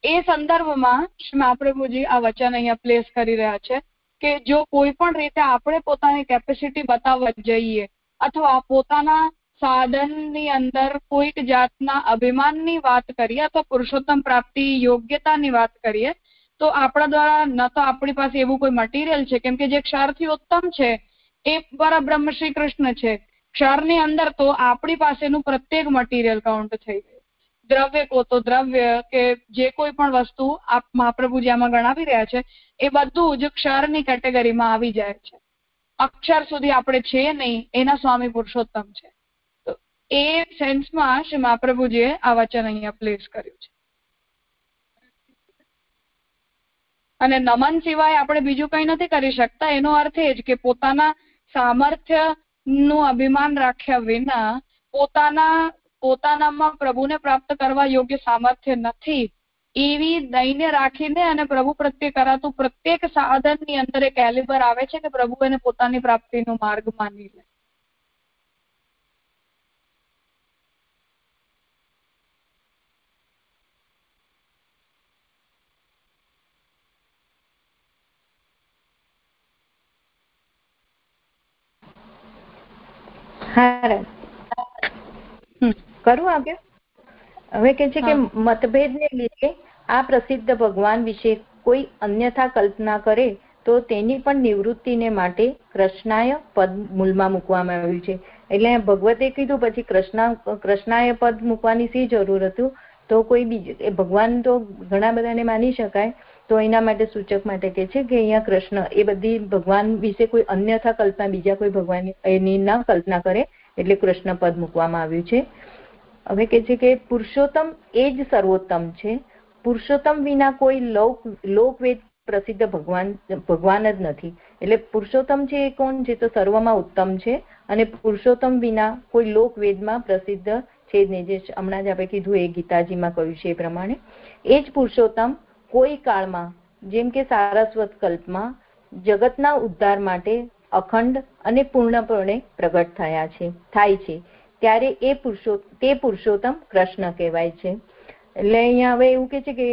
એ સંદર્ભમાં મહાપ્રભુજી આ વચન અહીંયા પ્લેસ કરી રહ્યા છે કે જો કોઈ પણ રીતે આપણે પોતાની કેપેસિટી બતાવવા જઈએ અથવા પોતાના સાધનની અંદર કોઈક જાતના અભિમાનની વાત કરીએ અથવા પુરુષોત્તમ પ્રાપ્તિ યોગ્યતાની વાત કરીએ તો આપણા દ્વારા ન તો આપણી પાસે એવું કોઈ મટીરિયલ છે, કેમ કે જે ક્ષારથી ઉત્તમ છે, એ બ્રહ્મ શ્રી કૃષ્ણ છે. ક્ષારની અંદર તો આપણી પાસેનું પ્રત્યેક મટીરિયલ કાઉન્ટ થઈ ગયું. દ્રવ્ય કો તો દ્રવ્ય કે જે કોઈ પણ વસ્તુ આપ મહાપ્રભુજી આમાં ગણાવી રહ્યા છે, એ બધું જ ક્ષારની કેટેગરીમાં આવી જાય છે. અક્ષર સુધી આપણે છે નહીં, એના સ્વામી પુરુષોત્તમ છે. તો એ સેન્સમાં શ્રી મહાપ્રભુજીએ આ વચન અહીંયા પ્લેસ કર્યું છે. અને નમન સિવાય આપણે બીજું કંઈ નથી કરી શકતા. એનો અર્થ એ જ કે પોતાના સામર્થ્યનું અભિમાન રાખ્યા વિના પોતાના પોતાનામાં પ્રભુને પ્રાપ્ત કરવા યોગ્ય સામર્થ્ય નથી. એવી દઈને રાખીને અને પ્રભુ પ્રત્યે કરાતું પ્રત્યેક સાધનની અંદર એક એલિબર આવે છે કે પ્રભુ એને પોતાની પ્રાપ્તિનો માર્ગ માની લે. હા કરું આગળ હવે કે છે કે મતભેદને લીધે આ પ્રસિદ્ધ ભગવાન વિશે કોઈ અન્યથા કલ્પના કરે તો તેની પણ નિવૃત્તિને માટે કૃષ્ણાય પદ મૂલમાં મૂકવામાં આવ્યું છે. એટલે ભગવતે કીધું પછી કૃષ્ણ કૃષ્ણાય પદ મૂકવાની શી જરૂર હતું? તો કોઈ બીજું ભગવાન તો ઘણા બધાને માની શકાય તો એના માટે સૂચક માટે કે છે કે અહીંયા કૃષ્ણ એ બધી ભગવાન વિશે કોઈ અન્યથા કલ્પના, બીજા કોઈ ભગવાન એની ના કલ્પના કરે એટલે કૃષ્ણ પદ મૂકવામાં આવ્યું છે. હવે કે છે કે પુરુષોત્તમ એ જ સર્વોત્તમ છે. પુરુષોત્તમ વિના કોઈ લોક, લોકવેદ પ્રસિદ્ધ ભગવાન ભગવાન જ નથી. એટલે પુરુષોત્તમ છે એ કોણ? જે તો સર્વમાં ઉત્તમ છે અને પુરુષોત્તમ વિના કોઈ લોકવેદમાં પ્રસિદ્ધ છે નહીં. જે હમણાં જ આપણે કીધું એ ગીતાજીમાં કહ્યું છે એ પ્રમાણે. એ જ પુરુષોત્તમ કોઈ કાળમાં, જેમ કે સારસ્વત કલ્પમાં જગતના ઉદ્ધાર માટે અખંડ અને પૂર્ણપણે પ્રગટ થયા છે, થાય છે. ત્યારે એ પુરુષો, તે પુરુષોત્તમ કૃષ્ણ કહેવાય છે. એટલે અહીંયા હવે એવું કે છે કે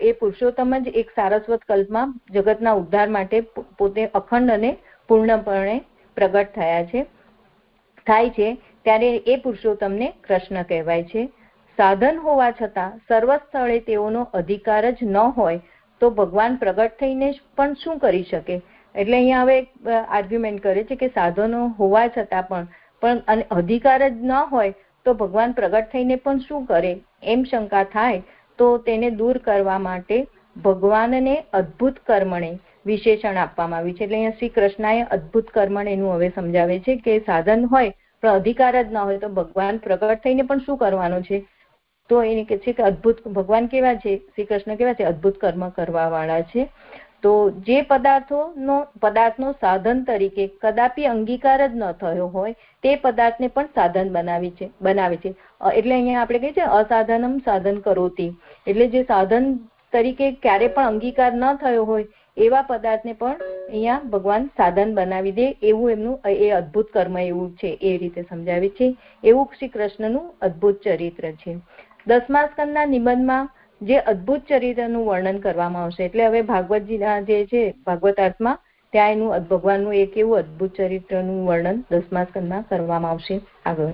એ પુરુષોત્તમ જ એક સારસ્વત કલ્પમાં જગતના ઉદ્ધાર માટે પોતે અખંડ અને પૂર્ણપણે પ્રગટ થયા છે. થાય છે. ત્યારે એ પુરુષોત્તમને કૃષ્ણ કહેવાય છે. સાધન હોવા છતાં સર્વ સ્થળે તેઓનો અધિકાર જ ન હોય તો ભગવાન પ્રગટ થઈને પણ શું કરી શકે? એટલે અહીંયા હવે આર્ગ્યુમેન્ટ કરે છે કે સાધનો હોવા છતાં પણ પણ અને અધિકાર જ ન હોય તો ભગવાન પ્રગટ થઈને પણ શું કરે? એમ શંકા થાય તો તેને દૂર કરવા માટે ભગવાનને અદ્ભુત કર્મણે વિશેષણ આપવામાં આવ્યું છે. એટલે અહીંયા શ્રી કૃષ્ણએ અદ્ભુત કર્મણ એનું હવે સમજાવે છે કે સાધન હોય પણ અધિકાર જ ન હોય તો ભગવાન પ્રગટ થઈને પણ શું કરવાનું છે? તો એને કે છે કે અદ્ભુત, ભગવાન કેવા છે? શ્રી કૃષ્ણ કેવા છે? અદ્ભુત કર્મ કરવા વાળા છે. તો જે પદાર્થોનો, પદાર્થનો સાધન તરીકે કદાપી અંગીકાર જ ન થયો હોય, તે પદાર્થને પણ સાધન બનાવી છે, બનાવે છે. એટલે અહીંયા આપણે કહીએ છીએ અસાધનમ સાધન કરોતી. એટલે જે સાધન તરીકે ક્યારે પણ અંગીકાર ન થયો હોય, એવા પદાર્થને પણ અહીંયા ભગવાન સાધન બનાવી દે. એવું એમનું, એ અદ્ભુત કર્મ એવું છે, એ રીતે સમજાવે છે. એવું શ્રી કૃષ્ણનું અદ્ભુત ચરિત્ર છે. દસમા સ્કંદના નિબંધમાં જે અદ્ભુત ચરિત્રનું વર્ણન કરવામાં આવશે. એટલે હવે ભાગવતજીના જે છે ભાગવતાર્થમાં ત્યાં એનું ભગવાનનું એક એવું અદ્ભુત ચરિત્રનું વર્ણન દસમા સ્કંદમાં કરવામાં આવશે આગળ.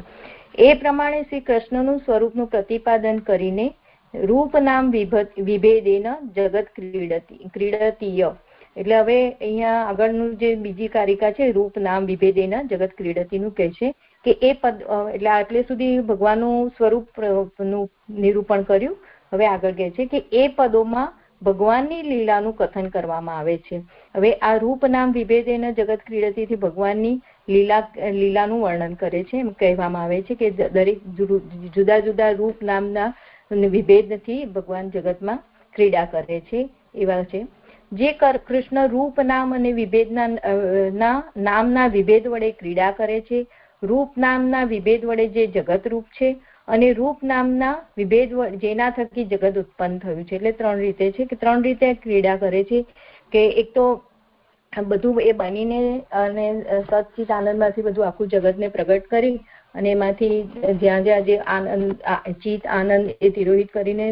એ પ્રમાણે શ્રી કૃષ્ણનું સ્વરૂપનું પ્રતિપાદન કરીને રૂપ નામ વિભેદેન જગત ક્રીડતી, ક્રીડતીય. એટલે હવે અહીંયા આગળનું જે બીજી કારિકા છે, રૂપ નામ વિભેદેન જગત ક્રીડતીનું કહે છે. કે એ પદ એટલે આટલે સુધી ભગવાનનું સ્વરૂપનું નિરૂપણ કર્યું. હવે આગળ કહે છે કે એ પદોમાં ભગવાનની લીલાનું કથન કરવામાં આવે છે. હવે આ રૂપ નામ વિભેદેન જગત ક્રીડતીથી ભગવાનની લીલા, લીલાનું વર્ણન કરે છે. એમ કહેવામાં આવે છે કે દરેક જુદા જુદા રૂપ નામના વિભેદથી ભગવાન જગતમાં ક્રીડા કરે છે. એવા છે. જે કૃષ્ણ રૂપ નામ અને વિભેદના નામના વિભેદ વડે ક્રીડા કરે છે. રૂપ નામના વિભેદ વડે જે જગત રૂપ છે અને રૂપ નામના વિભેદ જેના થકી જગત ઉત્પન્ન થયું છે. એટલે ત્રણ રીતે છે કે ત્રણ રીતે ક્રીડા કરે છે કે એક તો બધું એ બનીને અને સચિત આનંદમાંથી બધું આખું જગતને પ્રગટ કરી અને એમાંથી જ્યાં જ્યાં જે આનંદ ચિત્ત, આનંદ એ તિરોહિત કરીને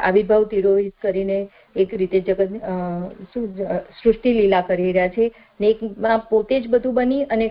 આવિર્ભાવ તિરોહિત કરીને એક રીતે જગત સૃષ્ટિ લીલા કરી રહ્યા છે ને એકમાં પોતે જ બધું બની અને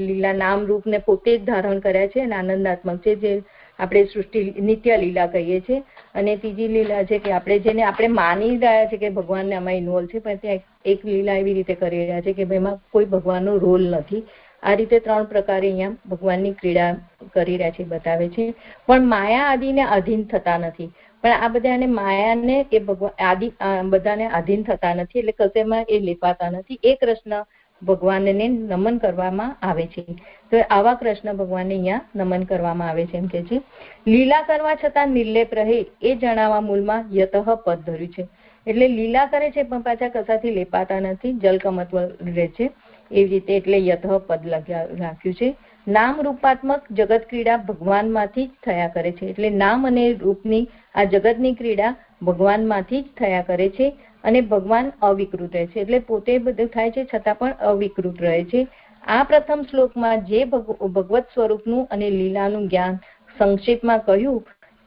લીલા નામ રૂપને પોતે જ ધારણ કર્યા છે અને આનંદાત્મક છે, જે આપણે સૃષ્ટિ નિત્ય લીલા કહીએ છીએ અને ત્રીજી લીલા છે કે આપણે જેને આપણે માની રહ્યા છે કે ભગવાનને આમાં ઇન્વોલ્વ છે, પણ ત્યાં એક લીલા એવી રીતે કરી રહ્યા છે કે એમાં કોઈ ભગવાનનો રોલ નથી. આ રીતે ત્રણ પ્રકારે અહીંયા ભગવાનની ક્રીડા કરી રહ્યા છે, બતાવે છે. પણ માયા આદિને અધીન થતા નથી. પણ આ બધાને માયાને એ ભગવાન આદિ બધાને આધીન થતા નથી, એટલે કશેમાં એ લેપાતા નથી. એ કૃષ્ણ ભગવાનને નમન કરવામાં આવે છે. તો આવા કૃષ્ણ ભગવાનને અહીંયા નમન કરવામાં આવે છે, એમ કે છે. લીલા કરવા છતાં નિર્લેપ રહે એ જણાવવા મૂળમાં યતઃ પદ ધર્યું છે. એટલે લીલા કરે છે પણ પાછા કશાથી લેપાતા નથી, જલકમત્વ રહે છે. એવી રીતે એટલે યથ પદ રાખ્યું છે. નામ રૂપાત્મક જગત ક્રીડા ભગવાનમાંથી જ થયા કરે છે. એટલે નામ અને રૂપની આ જગતની ક્રીડા ભગવાનમાંથી જ થયા કરે છે અને ભગવાન અવિકૃત રહે છે. એટલે પોતે બધું થાય છે છતાં પણ અવિકૃત રહે છે. આ પ્રથમ શ્લોકમાં જે ભગવત સ્વરૂપનું અને લીલાનું જ્ઞાન સંક્ષેપમાં કહ્યું,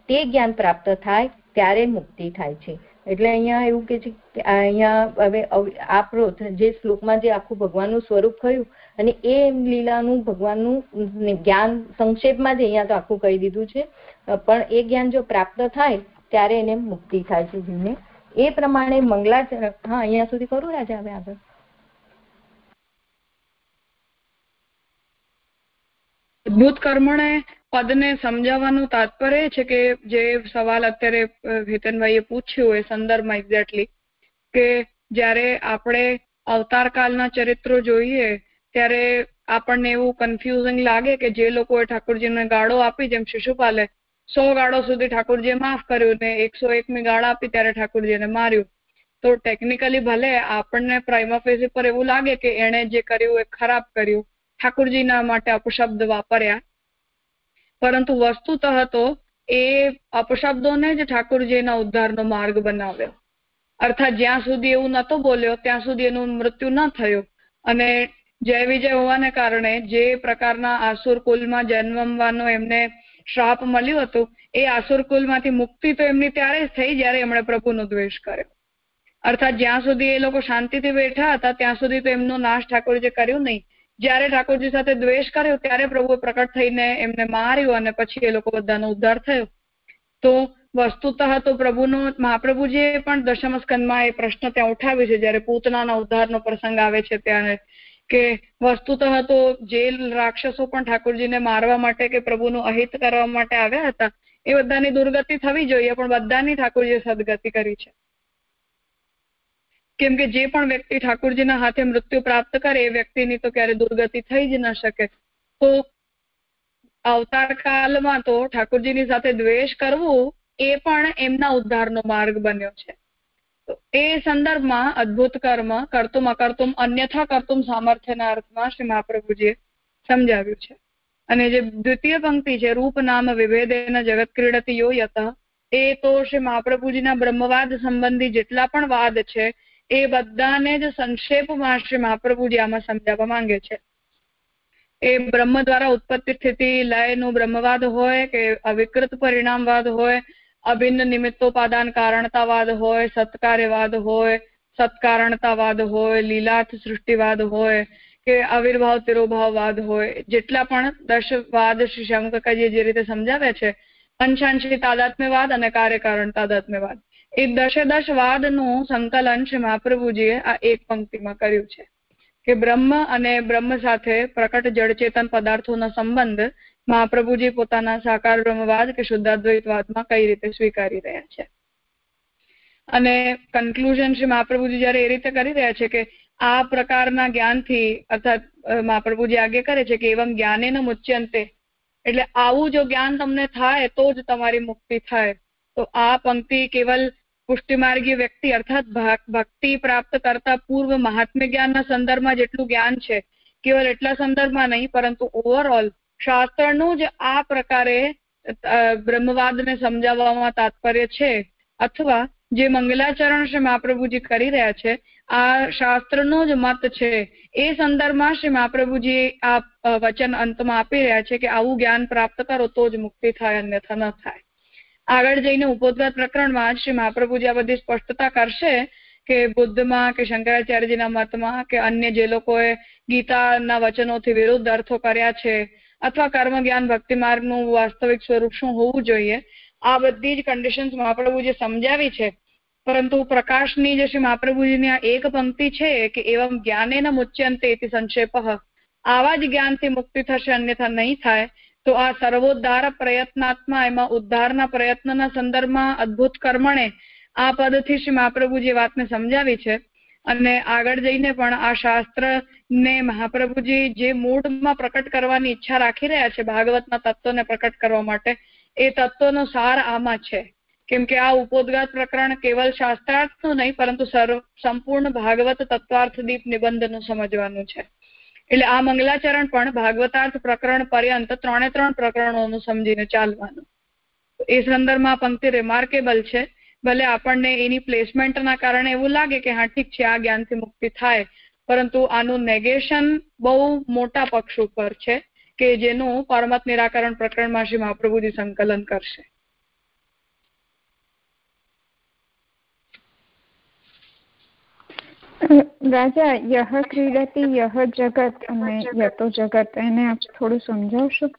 તે જ્ઞાન પ્રાપ્ત થાય ત્યારે મુક્તિ થાય છે. એટલે અહીંયા એવું કે છે કે અહીંયા હવે આ જે શ્લોકમાં જે આખું ભગવાનનું સ્વરૂપ થયું અને એ લીલાનું ભગવાનનું જ્ઞાન સંક્ષેપમાં જ અહીંયા તો આખું કહી દીધું છે. પણ એ જ્ઞાન જો પ્રાપ્ત થાય ત્યારે એને મુક્તિ થાય છે જીવને. એ પ્રમાણે મંગલાચરણ હા, અહીંયા સુધી કરું રાજા હવે આગળ? અદભુત કર્મણે પદને સમજાવવાનું તાત્પર્ય છે કે જે સવાલ અત્યારે હેતનભાઈએ પૂછ્યું એ સંદર્ભમાં એક્ઝેક્ટલી કે જ્યારે આપણે અવતાર કાળના ચરિત્રો જોઈએ, ત્યારે આપણને એવું કન્ફ્યુઝિંગ લાગે કે જે લોકોએ ઠાકોરજીને ગાળો આપી જેમ શિશુપાલે, સો ગાળો સુધી ઠાકોરજીએ માફ કર્યું ને એકસો એકમી ગાળા આપી ત્યારે ઠાકોરજીને માર્યું. તો ટેકનિકલી ભલે આપણને પ્રાઇમાફેસી પર એવું લાગે કે એણે જે કર્યું એ ખરાબ કર્યું, ઠાકોરજીના માટે અપશબ્દ વાપર્યા પરંતુ વસ્તુતઃ તો એ અપશબ્દોને જ ઠાકોરજીના ઉદ્ધારનો માર્ગ બનાવ્યો. અર્થાત જ્યાં સુધી એવું નતો બોલ્યો, ત્યાં સુધી એનું મૃત્યુ ન થયું. અને જય વિજય હોવાને કારણે જે પ્રકારના આસુર કુલમાં જન્મવાનો એમને શ્રાપ મળ્યું હતું, એ આસુર કુલમાંથી મુક્તિ તો એમની ત્યારે જ થઈ જ્યારે એમણે પ્રભુનો દ્વેષ કર્યો. અર્થાત જ્યાં સુધી એ લોકો શાંતિથી બેઠા હતા, ત્યાં સુધી તો એમનો નાશ ઠાકોરજી કર્યું નહીં. જ્યારે ઠાકોરજી સાથે દ્વેષ કર્યો, ત્યારે પ્રભુએ પ્રકટ થઈને એમને માર્યો અને પછી એ લોકો બધાનો ઉદ્ધાર થયો. તો વસ્તુતઃ તો પ્રભુનો મહાપ્રભુજીએ પણ દશમ સ્કંદમાં એ પ્રશ્ન ત્યાં ઉઠાવ્યો છે, જ્યારે પૂતનાના ઉદ્ધારનો પ્રસંગ આવે છે ત્યારે કે વસ્તુતઃ તો જે રાક્ષસો પણ ઠાકોરજીને મારવા માટે કે પ્રભુનું અહિત કરવા માટે આવ્યા હતા, એ બધાની દુર્ગતિ થવી જોઈએ, પણ બધાની ઠાકોરજીએ સદગતિ કરી છે. કેમ કે જે પણ વ્યક્તિ ઠાકોરજીના હાથે મૃત્યુ પ્રાપ્ત કરે, એ વ્યક્તિની તો ક્યારે દુર્ગતિ થઈ જ ન શકે. તો અવતાર કાલમાં તો ઠાકોરજીની સાથે દ્વેષ કરવું એ પણ એમના ઉદ્ધારનો માર્ગ બન્યો છે. એ સંદર્ભમાં અદ્ભુત કર્મ કરતું અકર્તુમ અન્યથા કરતુમ સામર્થ્યના અર્થમાં શ્રી મહાપ્રભુજીએ સમજાવ્યું છે. અને જે દ્વિતીય પંક્તિ છે, રૂપ નામ વિભેદેના જગત ક્રીડતી યો યત એ તો શ્રી મહાપ્રભુજીના બ્રહ્મવાદ સંબંધી જેટલા પણ વાદ છે એ બધાને જ સંક્ષેપમાં શ્રી મહાપ્રભુજી આમાં સમજાવવા માંગે છે. એ બ્રહ્મ દ્વારા ઉત્પત્તિ સ્થિતિ લયનું બ્રહ્મવાદ હોય કે અવિકૃત પરિણામવાદ હોય, અભિન્ન નિમિત્તોપાદાન કારણતાવાદ હોય, સત્કાર્યવાદ હોય, સત્કારણતાવાદ હોય લીલાથ સૃષ્ટિવાદ હોય કે આવિર્ભાવ તિરોભાવવાદ હોય, જેટલા પણ દશવાદ શ્રી શ્યામકાકાજીએ જે રીતે સમજાવ્યા છે અંશાંશી તાદાત્મ્યવાદ અને કાર્યકારણ તાદાત્મ્યવાદ એ દશે દશ વાદનું સંકલન શ્રી મહાપ્રભુજીએ આ એક પંક્તિમાં કર્યું છે કે બ્રહ્મ અને બ્રહ્મ સાથે પ્રકટ જળચેતન પદાર્થોનો સંબંધ મહાપ્રભુજી પોતાના સાકાર બ્રહ્મવાદ કે શુદ્ધાદ્વૈતવાદમાં કઈ રીતે સ્વીકારી રહ્યા છે. અને કન્ક્લુઝન શ્રી મહાપ્રભુજી જયારે એ રીતે કરી રહ્યા છે કે આ પ્રકારના જ્ઞાનથી અર્થાત મહાપ્રભુજી આગે કરે છે કે એવમ જ્ઞાને મુચ્યંતે. એટલે આવું જો જ્ઞાન તમને થાય તો જ તમારી મુક્તિ થાય. તો આ પંક્તિ કેવલ પુષ્ટિમાર્ગી વ્યક્તિ અર્થાત ભક્તિ પ્રાપ્ત કરતા પૂર્વ મહાત્મ્ય જ્ઞાનના સંદર્ભમાં જેટલું જ્ઞાન છે કેવળ એટલા સંદર્ભમાં નહીં, પરંતુ ઓવરઓલ શાસ્ત્રનું જ આ પ્રકારે બ્રહ્મવાદને સમજાવવામાં તાત્પર્ય છે. અથવા જે મંગલાચરણ શ્રી મહાપ્રભુજી કરી રહ્યા છે, આ શાસ્ત્રનો જ મત છે. એ સંદર્ભમાં શ્રી મહાપ્રભુજી આ વચન અંતમાં આપી રહ્યા છે કે આવું જ્ઞાન પ્રાપ્ત કરો તો જ મુક્તિ થાય, અન્યથા ન થાય. આગળ જઈને ઉપોદ્ગત પ્રકરણમાં શ્રી મહાપ્રભુજી આ બધી સ્પષ્ટતા કરશે કે બુદ્ધમાં કે શંકરાચાર્યજીના મતમાં કે અન્ય જે લોકોએ ગીતાના વચનોથી વિરુદ્ધ અર્થો કર્યા છે અથવા કર્મ જ્ઞાન ભક્તિ માર્ગનું વાસ્તવિક સ્વરૂપ શું હોવું જોઈએ, આ બધી જ કન્ડિશન્સ મહાપ્રભુજી સમજાવી છે. પરંતુ પ્રકાશની જે શ્રી મહાપ્રભુજીની આ એક પંક્તિ છે કે એવમ ન મુચ્યંતે સંક્ષેપ, આવા જ જ્ઞાનથી મુક્તિ થશે અન્યથા નહીં થાય તો આ સર્વોદ્ધાર પ્રયત્નાત્મા, એમાં ઉદ્ધારના પ્રયત્નના સંદર્ભમાં અદ્ભુત કર્મણે આ પદથી શ્રી મહાપ્રભુજી વાતને સમજાવી છે. અને આગળ જઈને પણ આ શાસ્ત્ર ને મહાપ્રભુજી જે મૂળમાં પ્રકટ કરવાની ઈચ્છા રાખી રહ્યા છે, ભાગવતના તત્વને પ્રકટ કરવા માટે, એ તત્વનો સાર આમાં છે. કેમ કે આ ઉપોદગાત પ્રકરણ કેવલ શાસ્ત્રાર્થનું નહીં, પરંતુ સંપૂર્ણ ભાગવત તત્વાર્થ દીપ નિબંધનું સમજવાનું છે. એટલે આ મંગલાચરણ પણ ભાગવતાર્થ પ્રકરણ પર્યંત ત્રણે ત્રણ પ્રકરણોનું સમજીને ચાલવાનું. એ સંદર્ભમાં પંક્તિ રિમાર્કેબલ છે. ભલે આપણને એની પ્લેસમેન્ટના કારણે એવું લાગે કે હા, ઠીક છે, આ જ્ઞાનથી મુક્તિ થાય, પરંતુ આનું નેગેશન બહુ મોટા પક્ષ ઉપર છે કે જેનું પરમત નિરાકરણ પ્રકરણમાં શ્રી મહાપ્રભુજી સંકલન કરશે. રાજા યહ ક્રીડતી યહ જગત અને યતો જગત એને આપ થોડું સમજાવશો?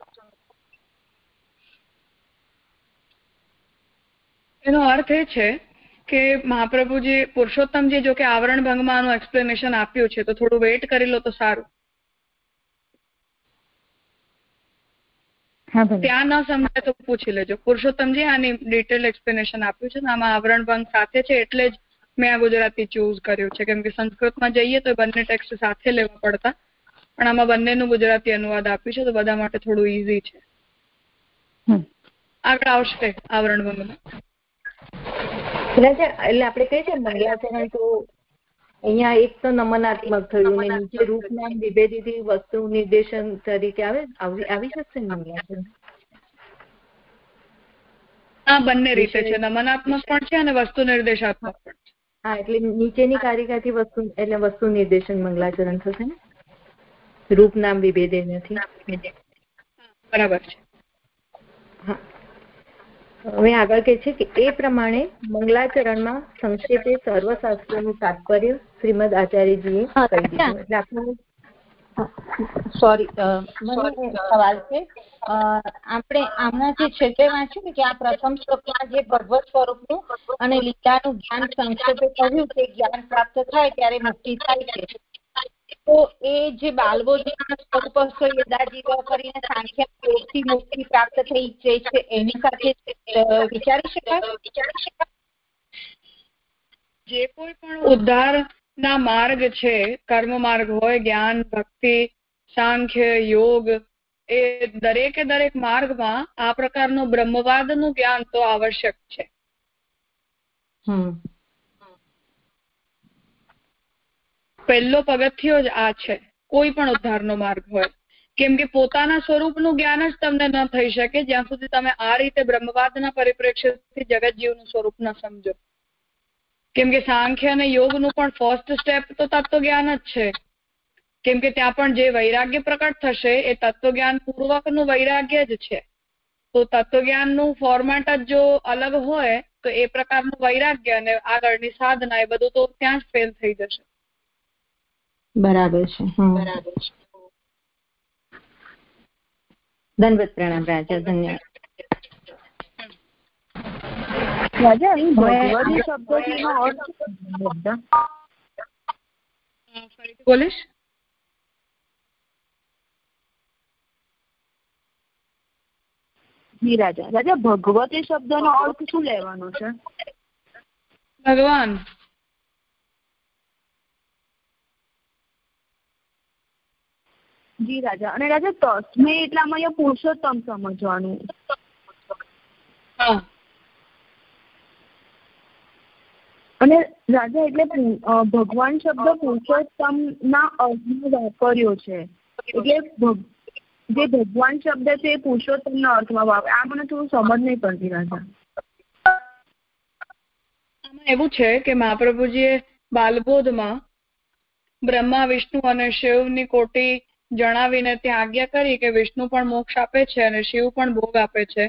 એનો અર્થ એ છે કે મહાપ્રભુજી પુરુષોત્તમજી જો કે આવરણ ભંગમાં આનું એક્સપ્લેનેશન આપ્યું છે તો થોડું વેઇટ કરી લો તો સારું. ત્યાં ન સમજાય તો પૂછી લેજો. પુરુષોત્તમજી આની ડિટેલ એક્સપ્લેનેશન આપ્યું છે આમાં આવરણ ભંગ સાથે છે એટલે જ મેં આ ગુજરાતી ચૂઝ કર્યું છે. કેમ કે સંસ્કૃતમાં જઈએ તો બંને ટેક્સ્ટ સાથે લેવા પડતા. પણ આમાં બંનેનું ગુજરાતી અનુવાદ આપ્યું છે તો બધા માટે થોડું ઈઝી છે. આગળ આવશે આવરણ ભંગમાં એટલે આપણે કહીએ છીએ મંગલાચરણ તો અહીંયા એક તો નમનાત્મક થયું ને નીચે રૂપનામ વિભેદિત વસ્તુ નિર્દેશન તરીકે આવે આવી શકશે મંગલાચરણ હા બંને રીતે છે. નમનાત્મક પણ છે અને વસ્તુ નિર્દેશાત્મક પણ છે. હા એટલે નીચેની કારિકાથી વસ્તુ એટલે વસ્તુ નિર્દેશન મંગલાચરણ થશે ને? રૂપ નામ વિભેદે નથી. બરાબર છે. હા. હવે આગળ કે છે કે એ પ્રમાણે મંગલાચરણમાં સંક્ષેપે સર્વશાસ્ત્રનું તાત્પર્ય શ્રીમદ આચાર્યજીએ કહી દીધું. એટલે આપણું સોરી મને સવાલ છે. આપણે આમના જે છેલ્લે વાંચ્યું ને કે આ પ્રથમ શ્લોકમાં જે ભગવત સ્વરૂપનું અને લીલાનું જ્ઞાન સંક્ષેપે કહ્યું કે જ્ઞાન પ્રાપ્ત થાય ત્યારે મુક્તિ થાય છે. તો એ જે બાલબોધના સ્વરૂપ યદાજીવ કરીને સાંખ્યા યોગથી મુક્તિ પ્રાપ્ત થઈ જાય છે એની સાથે વિચારી શકાય? જે કોઈ પણ ઉદ્ધાર ના માર્ગ છે કર્મ માર્ગ હોય જ્ઞાન ભક્તિ સાંખ્ય યોગ એ દરેકે દરેક માર્ગમાં આ પ્રકારનું બ્રહ્મવાદનું જ્ઞાન તો આવશ્યક છે. પહેલો પગથિયો જ આ છે કોઈ પણ ઉદ્ધારનો માર્ગ હોય. કેમ કે પોતાના સ્વરૂપનું જ્ઞાન જ તમને ન થઈ શકે જ્યાં સુધી તમે આ રીતે બ્રહ્મવાદના પરિપ્રેક્ષ્યથી જગત જીવનું સ્વરૂપ ન સમજો. કેમ કે સાંખ્ય અને યોગનું પણ ફર્સ્ટ સ્ટેપ તો તત્વ જ્ઞાન જ છે. કેમ કે ત્યાં પણ જે વૈરાગ્ય પ્રકટ થશે એ તત્વજ્ઞાન પૂર્વકનું વૈરાગ્ય જ છે. તો તત્વજ્ઞાનનું ફોર્મેટ જ જો અલગ હોય તો એ પ્રકારનું વૈરાગ્ય અને આગળની સાધના એ બધું તો ત્યાં જ ફેલ થઈ જશે. બરાબર છે બરાબર છે. ધનવત પ્રણામ રાજા ધન્યવાદ. રાજા અહીં ભગવતી શબ્દનો અર્થ બોલીશ? જી રાજા. રાજા ભગવતી શબ્દનો અર્થ શું લેવાનો છે? ભગવાન. જી રાજા. અને રાજા તસ્મે એટલામાં અહીંયા પુરુષોત્તમ સમજવાનું. અને રાજા એટલે ભગવાન શબ્દ પુરુષોત્તમ ના અર્થમાં વાપર્યો છે. એટલે જે ભગવાન શબ્દ છે એ પુરુષોત્તમ ના અર્થમાં વાપર આ મને થોડું સમજ નહીં પડતી રાજા. એવું છે કે મહાપ્રભુજીએ બાલબોધમાં બ્રહ્મા, વિષ્ણુ અને શિવની કોટી જણાવીને ત્યાં આજ્ઞા કરી કે વિષ્ણુ પણ મોક્ષ આપે છે અને શિવ પણ ભોગ આપે છે.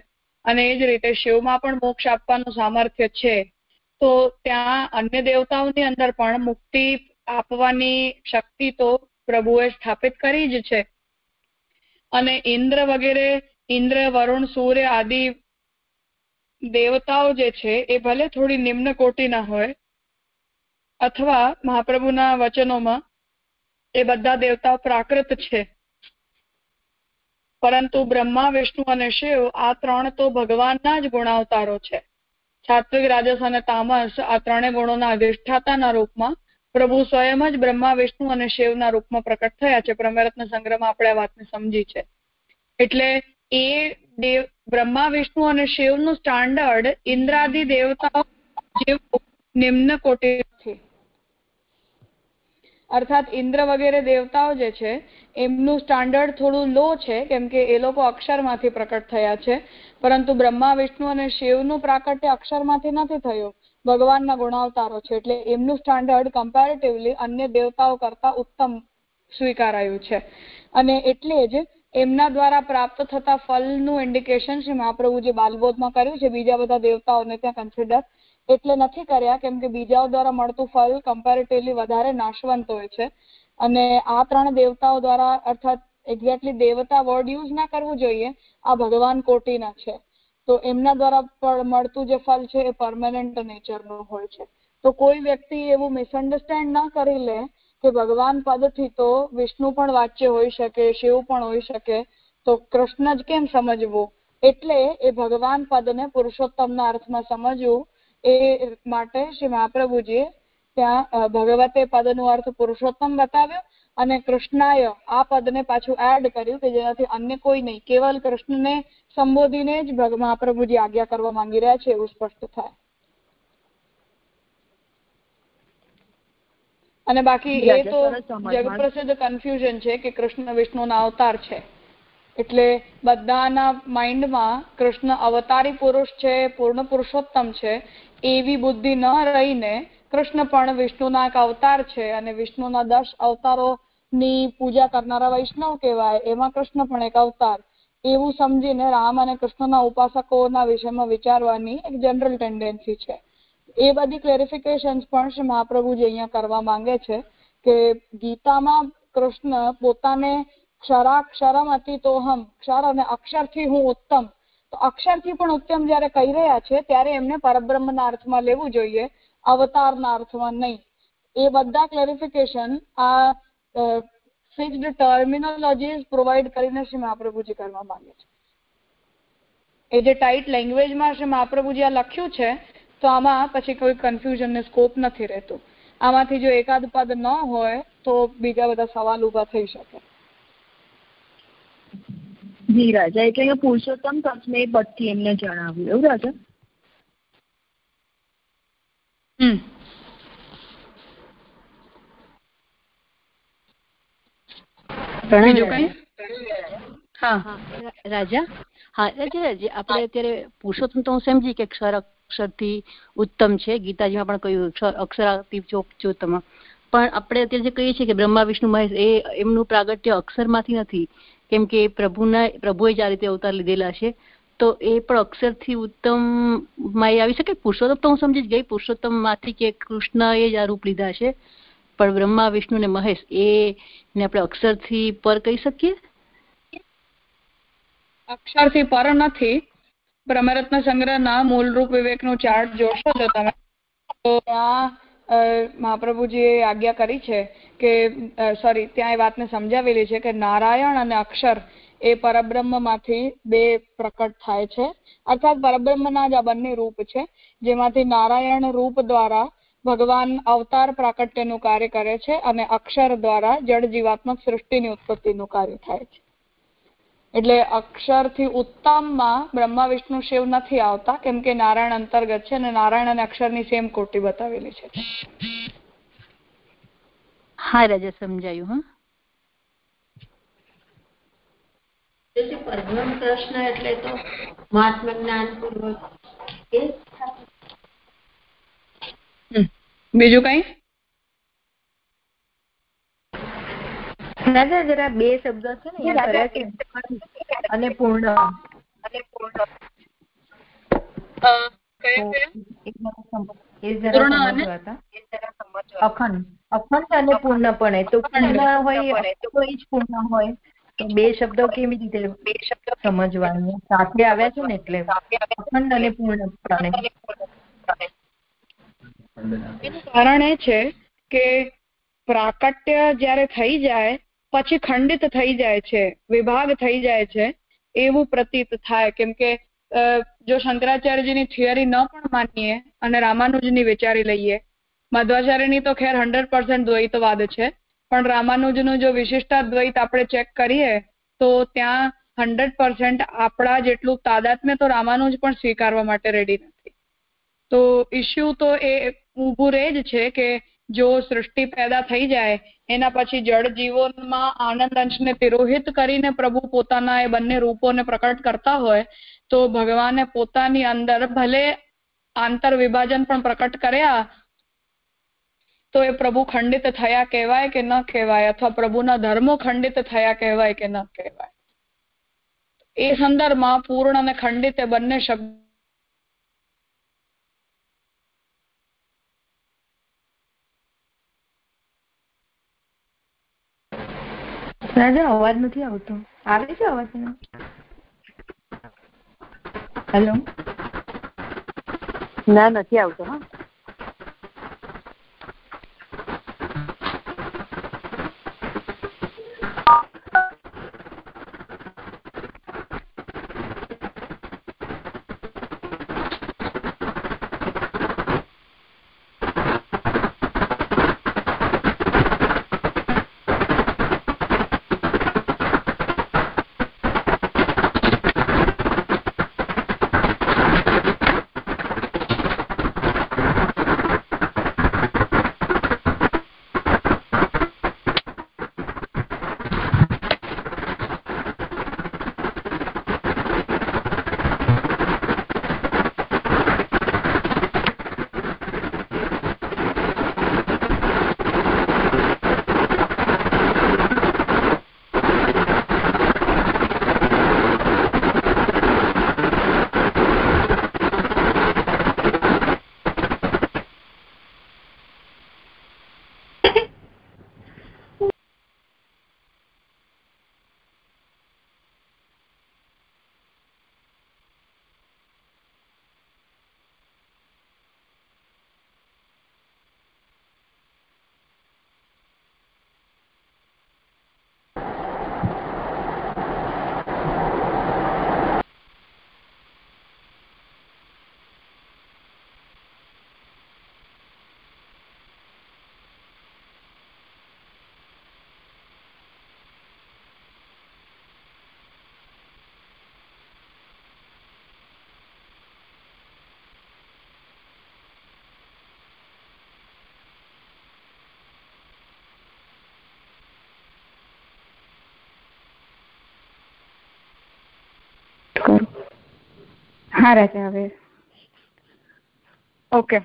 અને એ જ રીતે શિવમાં પણ મોક્ષ આપવાનું સામર્થ્ય છે. તો ત્યાં અન્ય દેવતાઓની અંદર પણ મુક્તિ આપવાની શક્તિ તો પ્રભુએ સ્થાપિત કરી જ છે. અને ઇન્દ્ર વગેરે, ઇન્દ્ર, વરુણ, સૂર્ય આદિ દેવતાઓ જે છે, એ ભલે થોડી નિમ્ન કોટીના હોય અથવા મહાપ્રભુના વચનોમાં એ બધા દેવતાઓ પ્રાકૃત છે. પરંતુ બ્રહ્મા, વિષ્ણુ અને શિવ આ ત્રણ તો ભગવાનના જ ગુણાવતારો છે. સાત્વિક રાજસ અને તામસ આ ત્રણેય ગુણોના અધિષ્ઠાતાના રૂપમાં પ્રભુ સ્વયં જ બ્રહ્મા, વિષ્ણુ અને શિવના રૂપમાં પ્રકટ થયા છે. પ્રમેરત્ન સંગ્રહમાં આપણે આ વાતને સમજી છે. એટલે એ દેવ, બ્રહ્મા, વિષ્ણુ અને શિવનું સ્ટાન્ડર્ડ ઇન્દ્રાદિ દેવતાઓ જેવું નિમ્ન કોટી છે. અર્થાત ઇન્દ્ર વગેરે દેવતાઓ જે છે, એમનું સ્ટાન્ડર્ડ થોડું લો છે, કેમ કે એ લોકો અક્ષરમાંથી પ્રકટ થયા છે. પરંતુ બ્રહ્મા, વિષ્ણુ અને શિવનું પ્રાકટ્ય અક્ષરમાંથી નથી થયું. ભગવાનના ગુણાવતારો છે એટલે એમનું સ્ટાન્ડર્ડ કમ્પેરેટિવલી અન્ય દેવતાઓ કરતા ઉત્તમ સ્વીકારાયું છે. અને એટલે જ એમના દ્વારા પ્રાપ્ત થતા ફલનું ઇન્ડિકેશન શ્રી મહાપ્રભુજી બાલબોધમાં કર્યું છે. બીજા બધા દેવતાઓને ત્યાં કન્સિડર એટલે નથી કર્યા, કેમ કે બીજાઓ દ્વારા મળતું ફળ કમ્પેરેટિવલી વધારે નાશવંત હોય છે. અને આ ત્રણ દેવતાઓ દ્વારા અર્થાત એક્ઝેક્ટલી દેવતા વર્ડ યુઝ ના કરવું જોઈએ. આ ભગવાન કોટીના છે. તો એમના દ્વારા મળતું જે ફળ છે એ પરમાનન્ટ નેચરનું હોય છે. તો કોઈ વ્યક્તિ એવું મિસઅન્ડરસ્ટેન્ડ ના કરી લે કે ભગવાન પદથી તો વિષ્ણુ પણ વાચ્ય હોઈ શકે, શિવ પણ હોઈ શકે. તો કૃષ્ણ જ કેમ સમજવું? એટલે એ ભગવાન પદને પુરુષોત્તમના અર્થમાં સમજવું એ માટે શ્રી મહાપ્રભુજીએ ત્યાં ભગવતે પદનો અર્થ પુરુષોત્તમ બતાવ્યો. અને કૃષ્ણાય આ પદને પાછું એડ કર્યું કે જેનાથી અન્ય કોઈ નહીં. કેવલ કૃષ્ણને સંબોધીને જ મહાપ્રભુજી આજ્ઞા કરવા માંગી રહ્યા છે એવું સ્પષ્ટ થાય. અને બાકી એ તો જગપ્રસિદ્ધ કન્ફ્યુઝન છે કે કૃષ્ણ વિષ્ણુના અવતાર છે. એટલે બધાના માઇન્ડમાં કૃષ્ણ અવતારી પુરુષ છે પૂર્ણ પુરુષોત્તમ છે એવી બુદ્ધિ ન રહીને કૃષ્ણ પણ વિષ્ણુના એક અવતાર છે અને વિષ્ણુના દસ અવતારોની પૂજા કરનારા વૈષ્ણવ કહેવાય. એમાં કૃષ્ણ પણ એક અવતાર. એવું સમજીને રામ અને કૃષ્ણના ઉપાસકોના વિષયમાં વિચારવાની એક જનરલ ટેન્ડન્સી છે. એ બધી ક્લેરિફિકેશન પણ શ્રી મહાપ્રભુજી અહીંયા કરવા માંગે છે કે ગીતામાં કૃષ્ણ પોતાને ક્ષરાક્ષરમ અતિ તોહમ ક્ષર અને અક્ષરથી હું ઉત્તમ. તો અક્ષરથી પણ ઉત્તમ જ્યારે કહી રહ્યા છે, ત્યારે એમને પરબ્રહ્મના અર્થમાં લેવું જોઈએ. અવતારના અર્થમાં નહીં. એ બધા ક્લેરિફિકેશન આ ફિક્સ્ડ ટર્મિનોલોજીસ પ્રોવાઈડ કરીને શ્રી મહાપ્રભુજી કરવા માંગે છે. એ જે ટાઈટ લેંગ્વેજમાં શ્રી મહાપ્રભુજી આ લખ્યું છે, તો આમાં પછી કોઈ કન્ફ્યુઝનને સ્કોપ નથી રહેતું. આમાંથી જો એકાદ પદ ન હોય, તો બીજા બધા સવાલ ઊભા થઈ શકે. જી, રાજા, એટલે પુરુષોત્તમ તત્વ એ પદથી એમને જણાવ્યું, એવું, રાજા? રાજા? હા રાજા આપણે અત્યારે પુરુષોત્તમ તો હું સમજી કે ક્ષર અક્ષરથી ઉત્તમ છે. ગીતાજીમાં પણ કહ્યું અક્ષરાથી ચોત્તમ પણ આપણે અત્યારે જે કહીએ છીએ કે બ્રહ્મા વિષ્ણુ મહેશ એ એમનું પ્રાગટ્ય અક્ષરમાંથી નથી. કેમ કે પ્રભુના પ્રભુએ જ આ રીતે અવતાર લીધેલા છે. તો એ પણ અક્ષરથી ઉત્તમમાં આવી શકે. પુરુષોત્તમ તો હું સમજી ગઈ. પુરુષોત્તમમાંથી કે કૃષ્ણ એ જ આ રૂપ લીધા છે. પણ બ્રહ્મા, વિષ્ણુ ને મહેશ, એ ને આપણે અક્ષરથી પર કહી શકીએ? અક્ષરથી પર નથી. બ્રહ્મરત્ન સંગ્રહના મૂળરૂપ વિવેકનું ચાર્ટ જોશો જો તમે. તો ત્યાં મહાપ્રભુજીએ આજ્ઞા કરી છે કે સોરી ત્યાં એ વાતને સમજાવેલી છે કે નારાયણ અને અક્ષર એ પરબ્રહ્મમાંથી બે પ્રકટ થાય છે. અર્થાત પરબ્રહ્મના જ આ બંને રૂપ છે, જેમાંથી નારાયણ રૂપ દ્વારા ભગવાન અવતાર પ્રાકટ્યનું કાર્ય કરે છે અને અક્ષર દ્વારા જળ જીવાત્મક સૃષ્ટિની ઉત્પત્તિનું કાર્ય થાય છે. એટલે અક્ષરથી ઉત્તમમાં બ્રહ્મા, વિષ્ણુ, શિવ નથી આવતા, કેમ કે નારાયણ અંતર્ગત છે અને નારાયણ અને અક્ષરની સેમ કોટી બતાવેલી છે. હા, રાજા સમજાયું, હા. તેથી પદ્મ પ્રશ્ન એટલે તો મહાત્મ જ્ઞાન પૂર્વક એ બીજું કઈ? જરા બે શબ્દો છે ને અને પૂર્ણ. અને પૂર્ણ. અખંડ. અખંડ અને પૂર્ણ પણ પૂર્ણ હોય તો એ જ પૂર્ણ હોય. તો બે શબ્દો કેવી રીતે બે શબ્દ સમજવાનું? સાથે આવ્યા છે ને એટલે અખંડ અને પૂર્ણપણે કારણ એ છે કે પ્રાકટ્ય જ્યારે થઈ જાય, પછી ખંડિત થઈ જાય છે, વિભાગ થઈ જાય છે, એવું પ્રતીત થાય. કેમ કે જો શંકરાચાર્યજીની થિયરી ન પણ માનીએ અને રામાનુજની વિચારી લઈએ, મધ્વાચાર્યની તો ખેર હંડ્રેડ પર્સન્ટ દ્વૈતવાદ છે. પણ રામાનુજનું જો વિશિષ્ટાદ્વૈત આપણે ચેક કરીએ, તો ત્યાં હંડ્રેડ પર્સન્ટ આપણા જેટલું તાદાત્મ્ય તો રામાનુજ પણ સ્વીકારવા માટે રેડી નથી. તો ઇસ્યુ તો એ ઊભું રહે જ છે કે જો સૃષ્ટિ પેદા થઈ જાય, એના પછી જળ જીવોમાં આનંદ અંશને તિરોહિત કરીને પ્રભુ પોતાના એ બંને રૂપોને પ્રકટ કરતા હોય, તો ભગવાને પોતાની અંદર ભલે આંતર વિભાજન પણ પ્રકટ કર્યા તો એ પ્રભુ ખંડિત થયા કહેવાય કે ન કહેવાય? અથવા પ્રભુના ધર્મો ખંડિત થયા કહેવાય કે ન કહેવાય? એ સંદર્ભમાં પૂર્ણ અને ખંડિત એ બંને શબ્દ રાજા અવાજ નથી આવતો. આવે છે અવાજ હેલો ના નથી આવતો હા. હા, રાજા, હવે. ઓકે.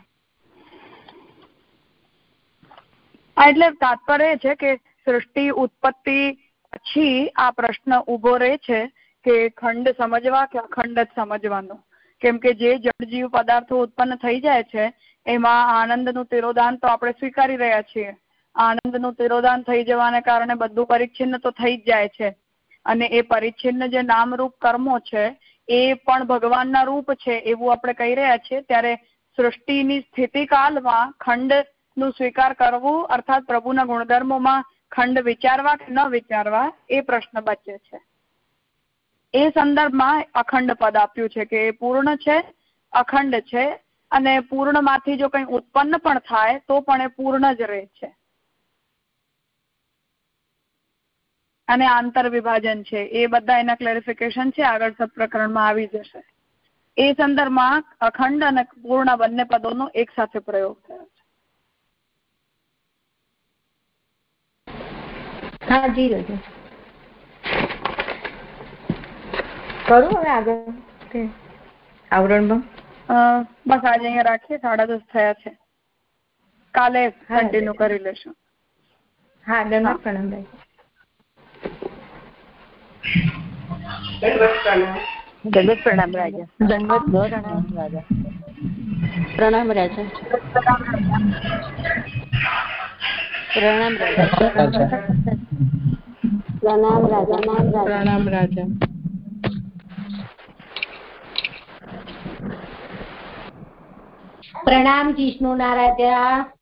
એટલે તાત્પર્ય છે કે સૃષ્ટિ, ઉત્પત્તિ, પછી આ પ્રશ્ન ઊભો રહે છે કે ખંડ સમજવા કે અખંડ જ સમજવાનો. કેમ કે જે જળજીવ પદાર્થો ઉત્પન્ન થઈ જાય છે, એમાં આનંદનું તિરોદાન તો આપણે સ્વીકારી રહ્યા છીએ. આનંદનું તિરોદાન થઈ જવાને કારણે બધું પરિચ્છિન્ન તો થઈ જ જાય છે. અને એ પરિચ્છિન્ન જે નામરૂપ કર્મો છે એ પણ ભગવાનના રૂપ છે એવું આપણે કહી રહ્યા છીએ. ત્યારે સૃષ્ટિની સ્થિતિકાલમાં ખંડનું સ્વીકાર કરવું અર્થાત પ્રભુના ગુણધર્મોમાં ખંડ વિચારવા કે ન વિચારવા એ પ્રશ્ન બચે છે. એ સંદર્ભમાં અખંડ પદ આપ્યું છે કે એ પૂર્ણ છે, અખંડ છે અને પૂર્ણમાંથી જો કંઈ ઉત્પન્ન પણ થાય તો પણ એ પૂર્ણ જ રહે છે. અને આંતર વિભાજન છે. એ બધા એના ક્લેરિફિકેશન છે. આગળ સપ્રકરણમાં આવી જશે. એ સંદર્ભમાં અખંડ અને પૂર્ણ બંને પદોનો એક સાથે પ્રયોગ થયો છે. હા જી રજા. કરું હવે આગળ? આવરણમાં? બસ આજે અહીંયા રાખીએ. સાડા દસ થયા છે. કાલે કન્ટિન્યુ કરી લેશું. હા ધન્યવાદ પ્રણામ પ્રણામ રાજા. પ્રણામ રાજા. પ્રણામ રાજા. પ્રણામ રાજા. પ્રણામ રાજા. પ્રણામ રાજા. પ્રણામ રાજા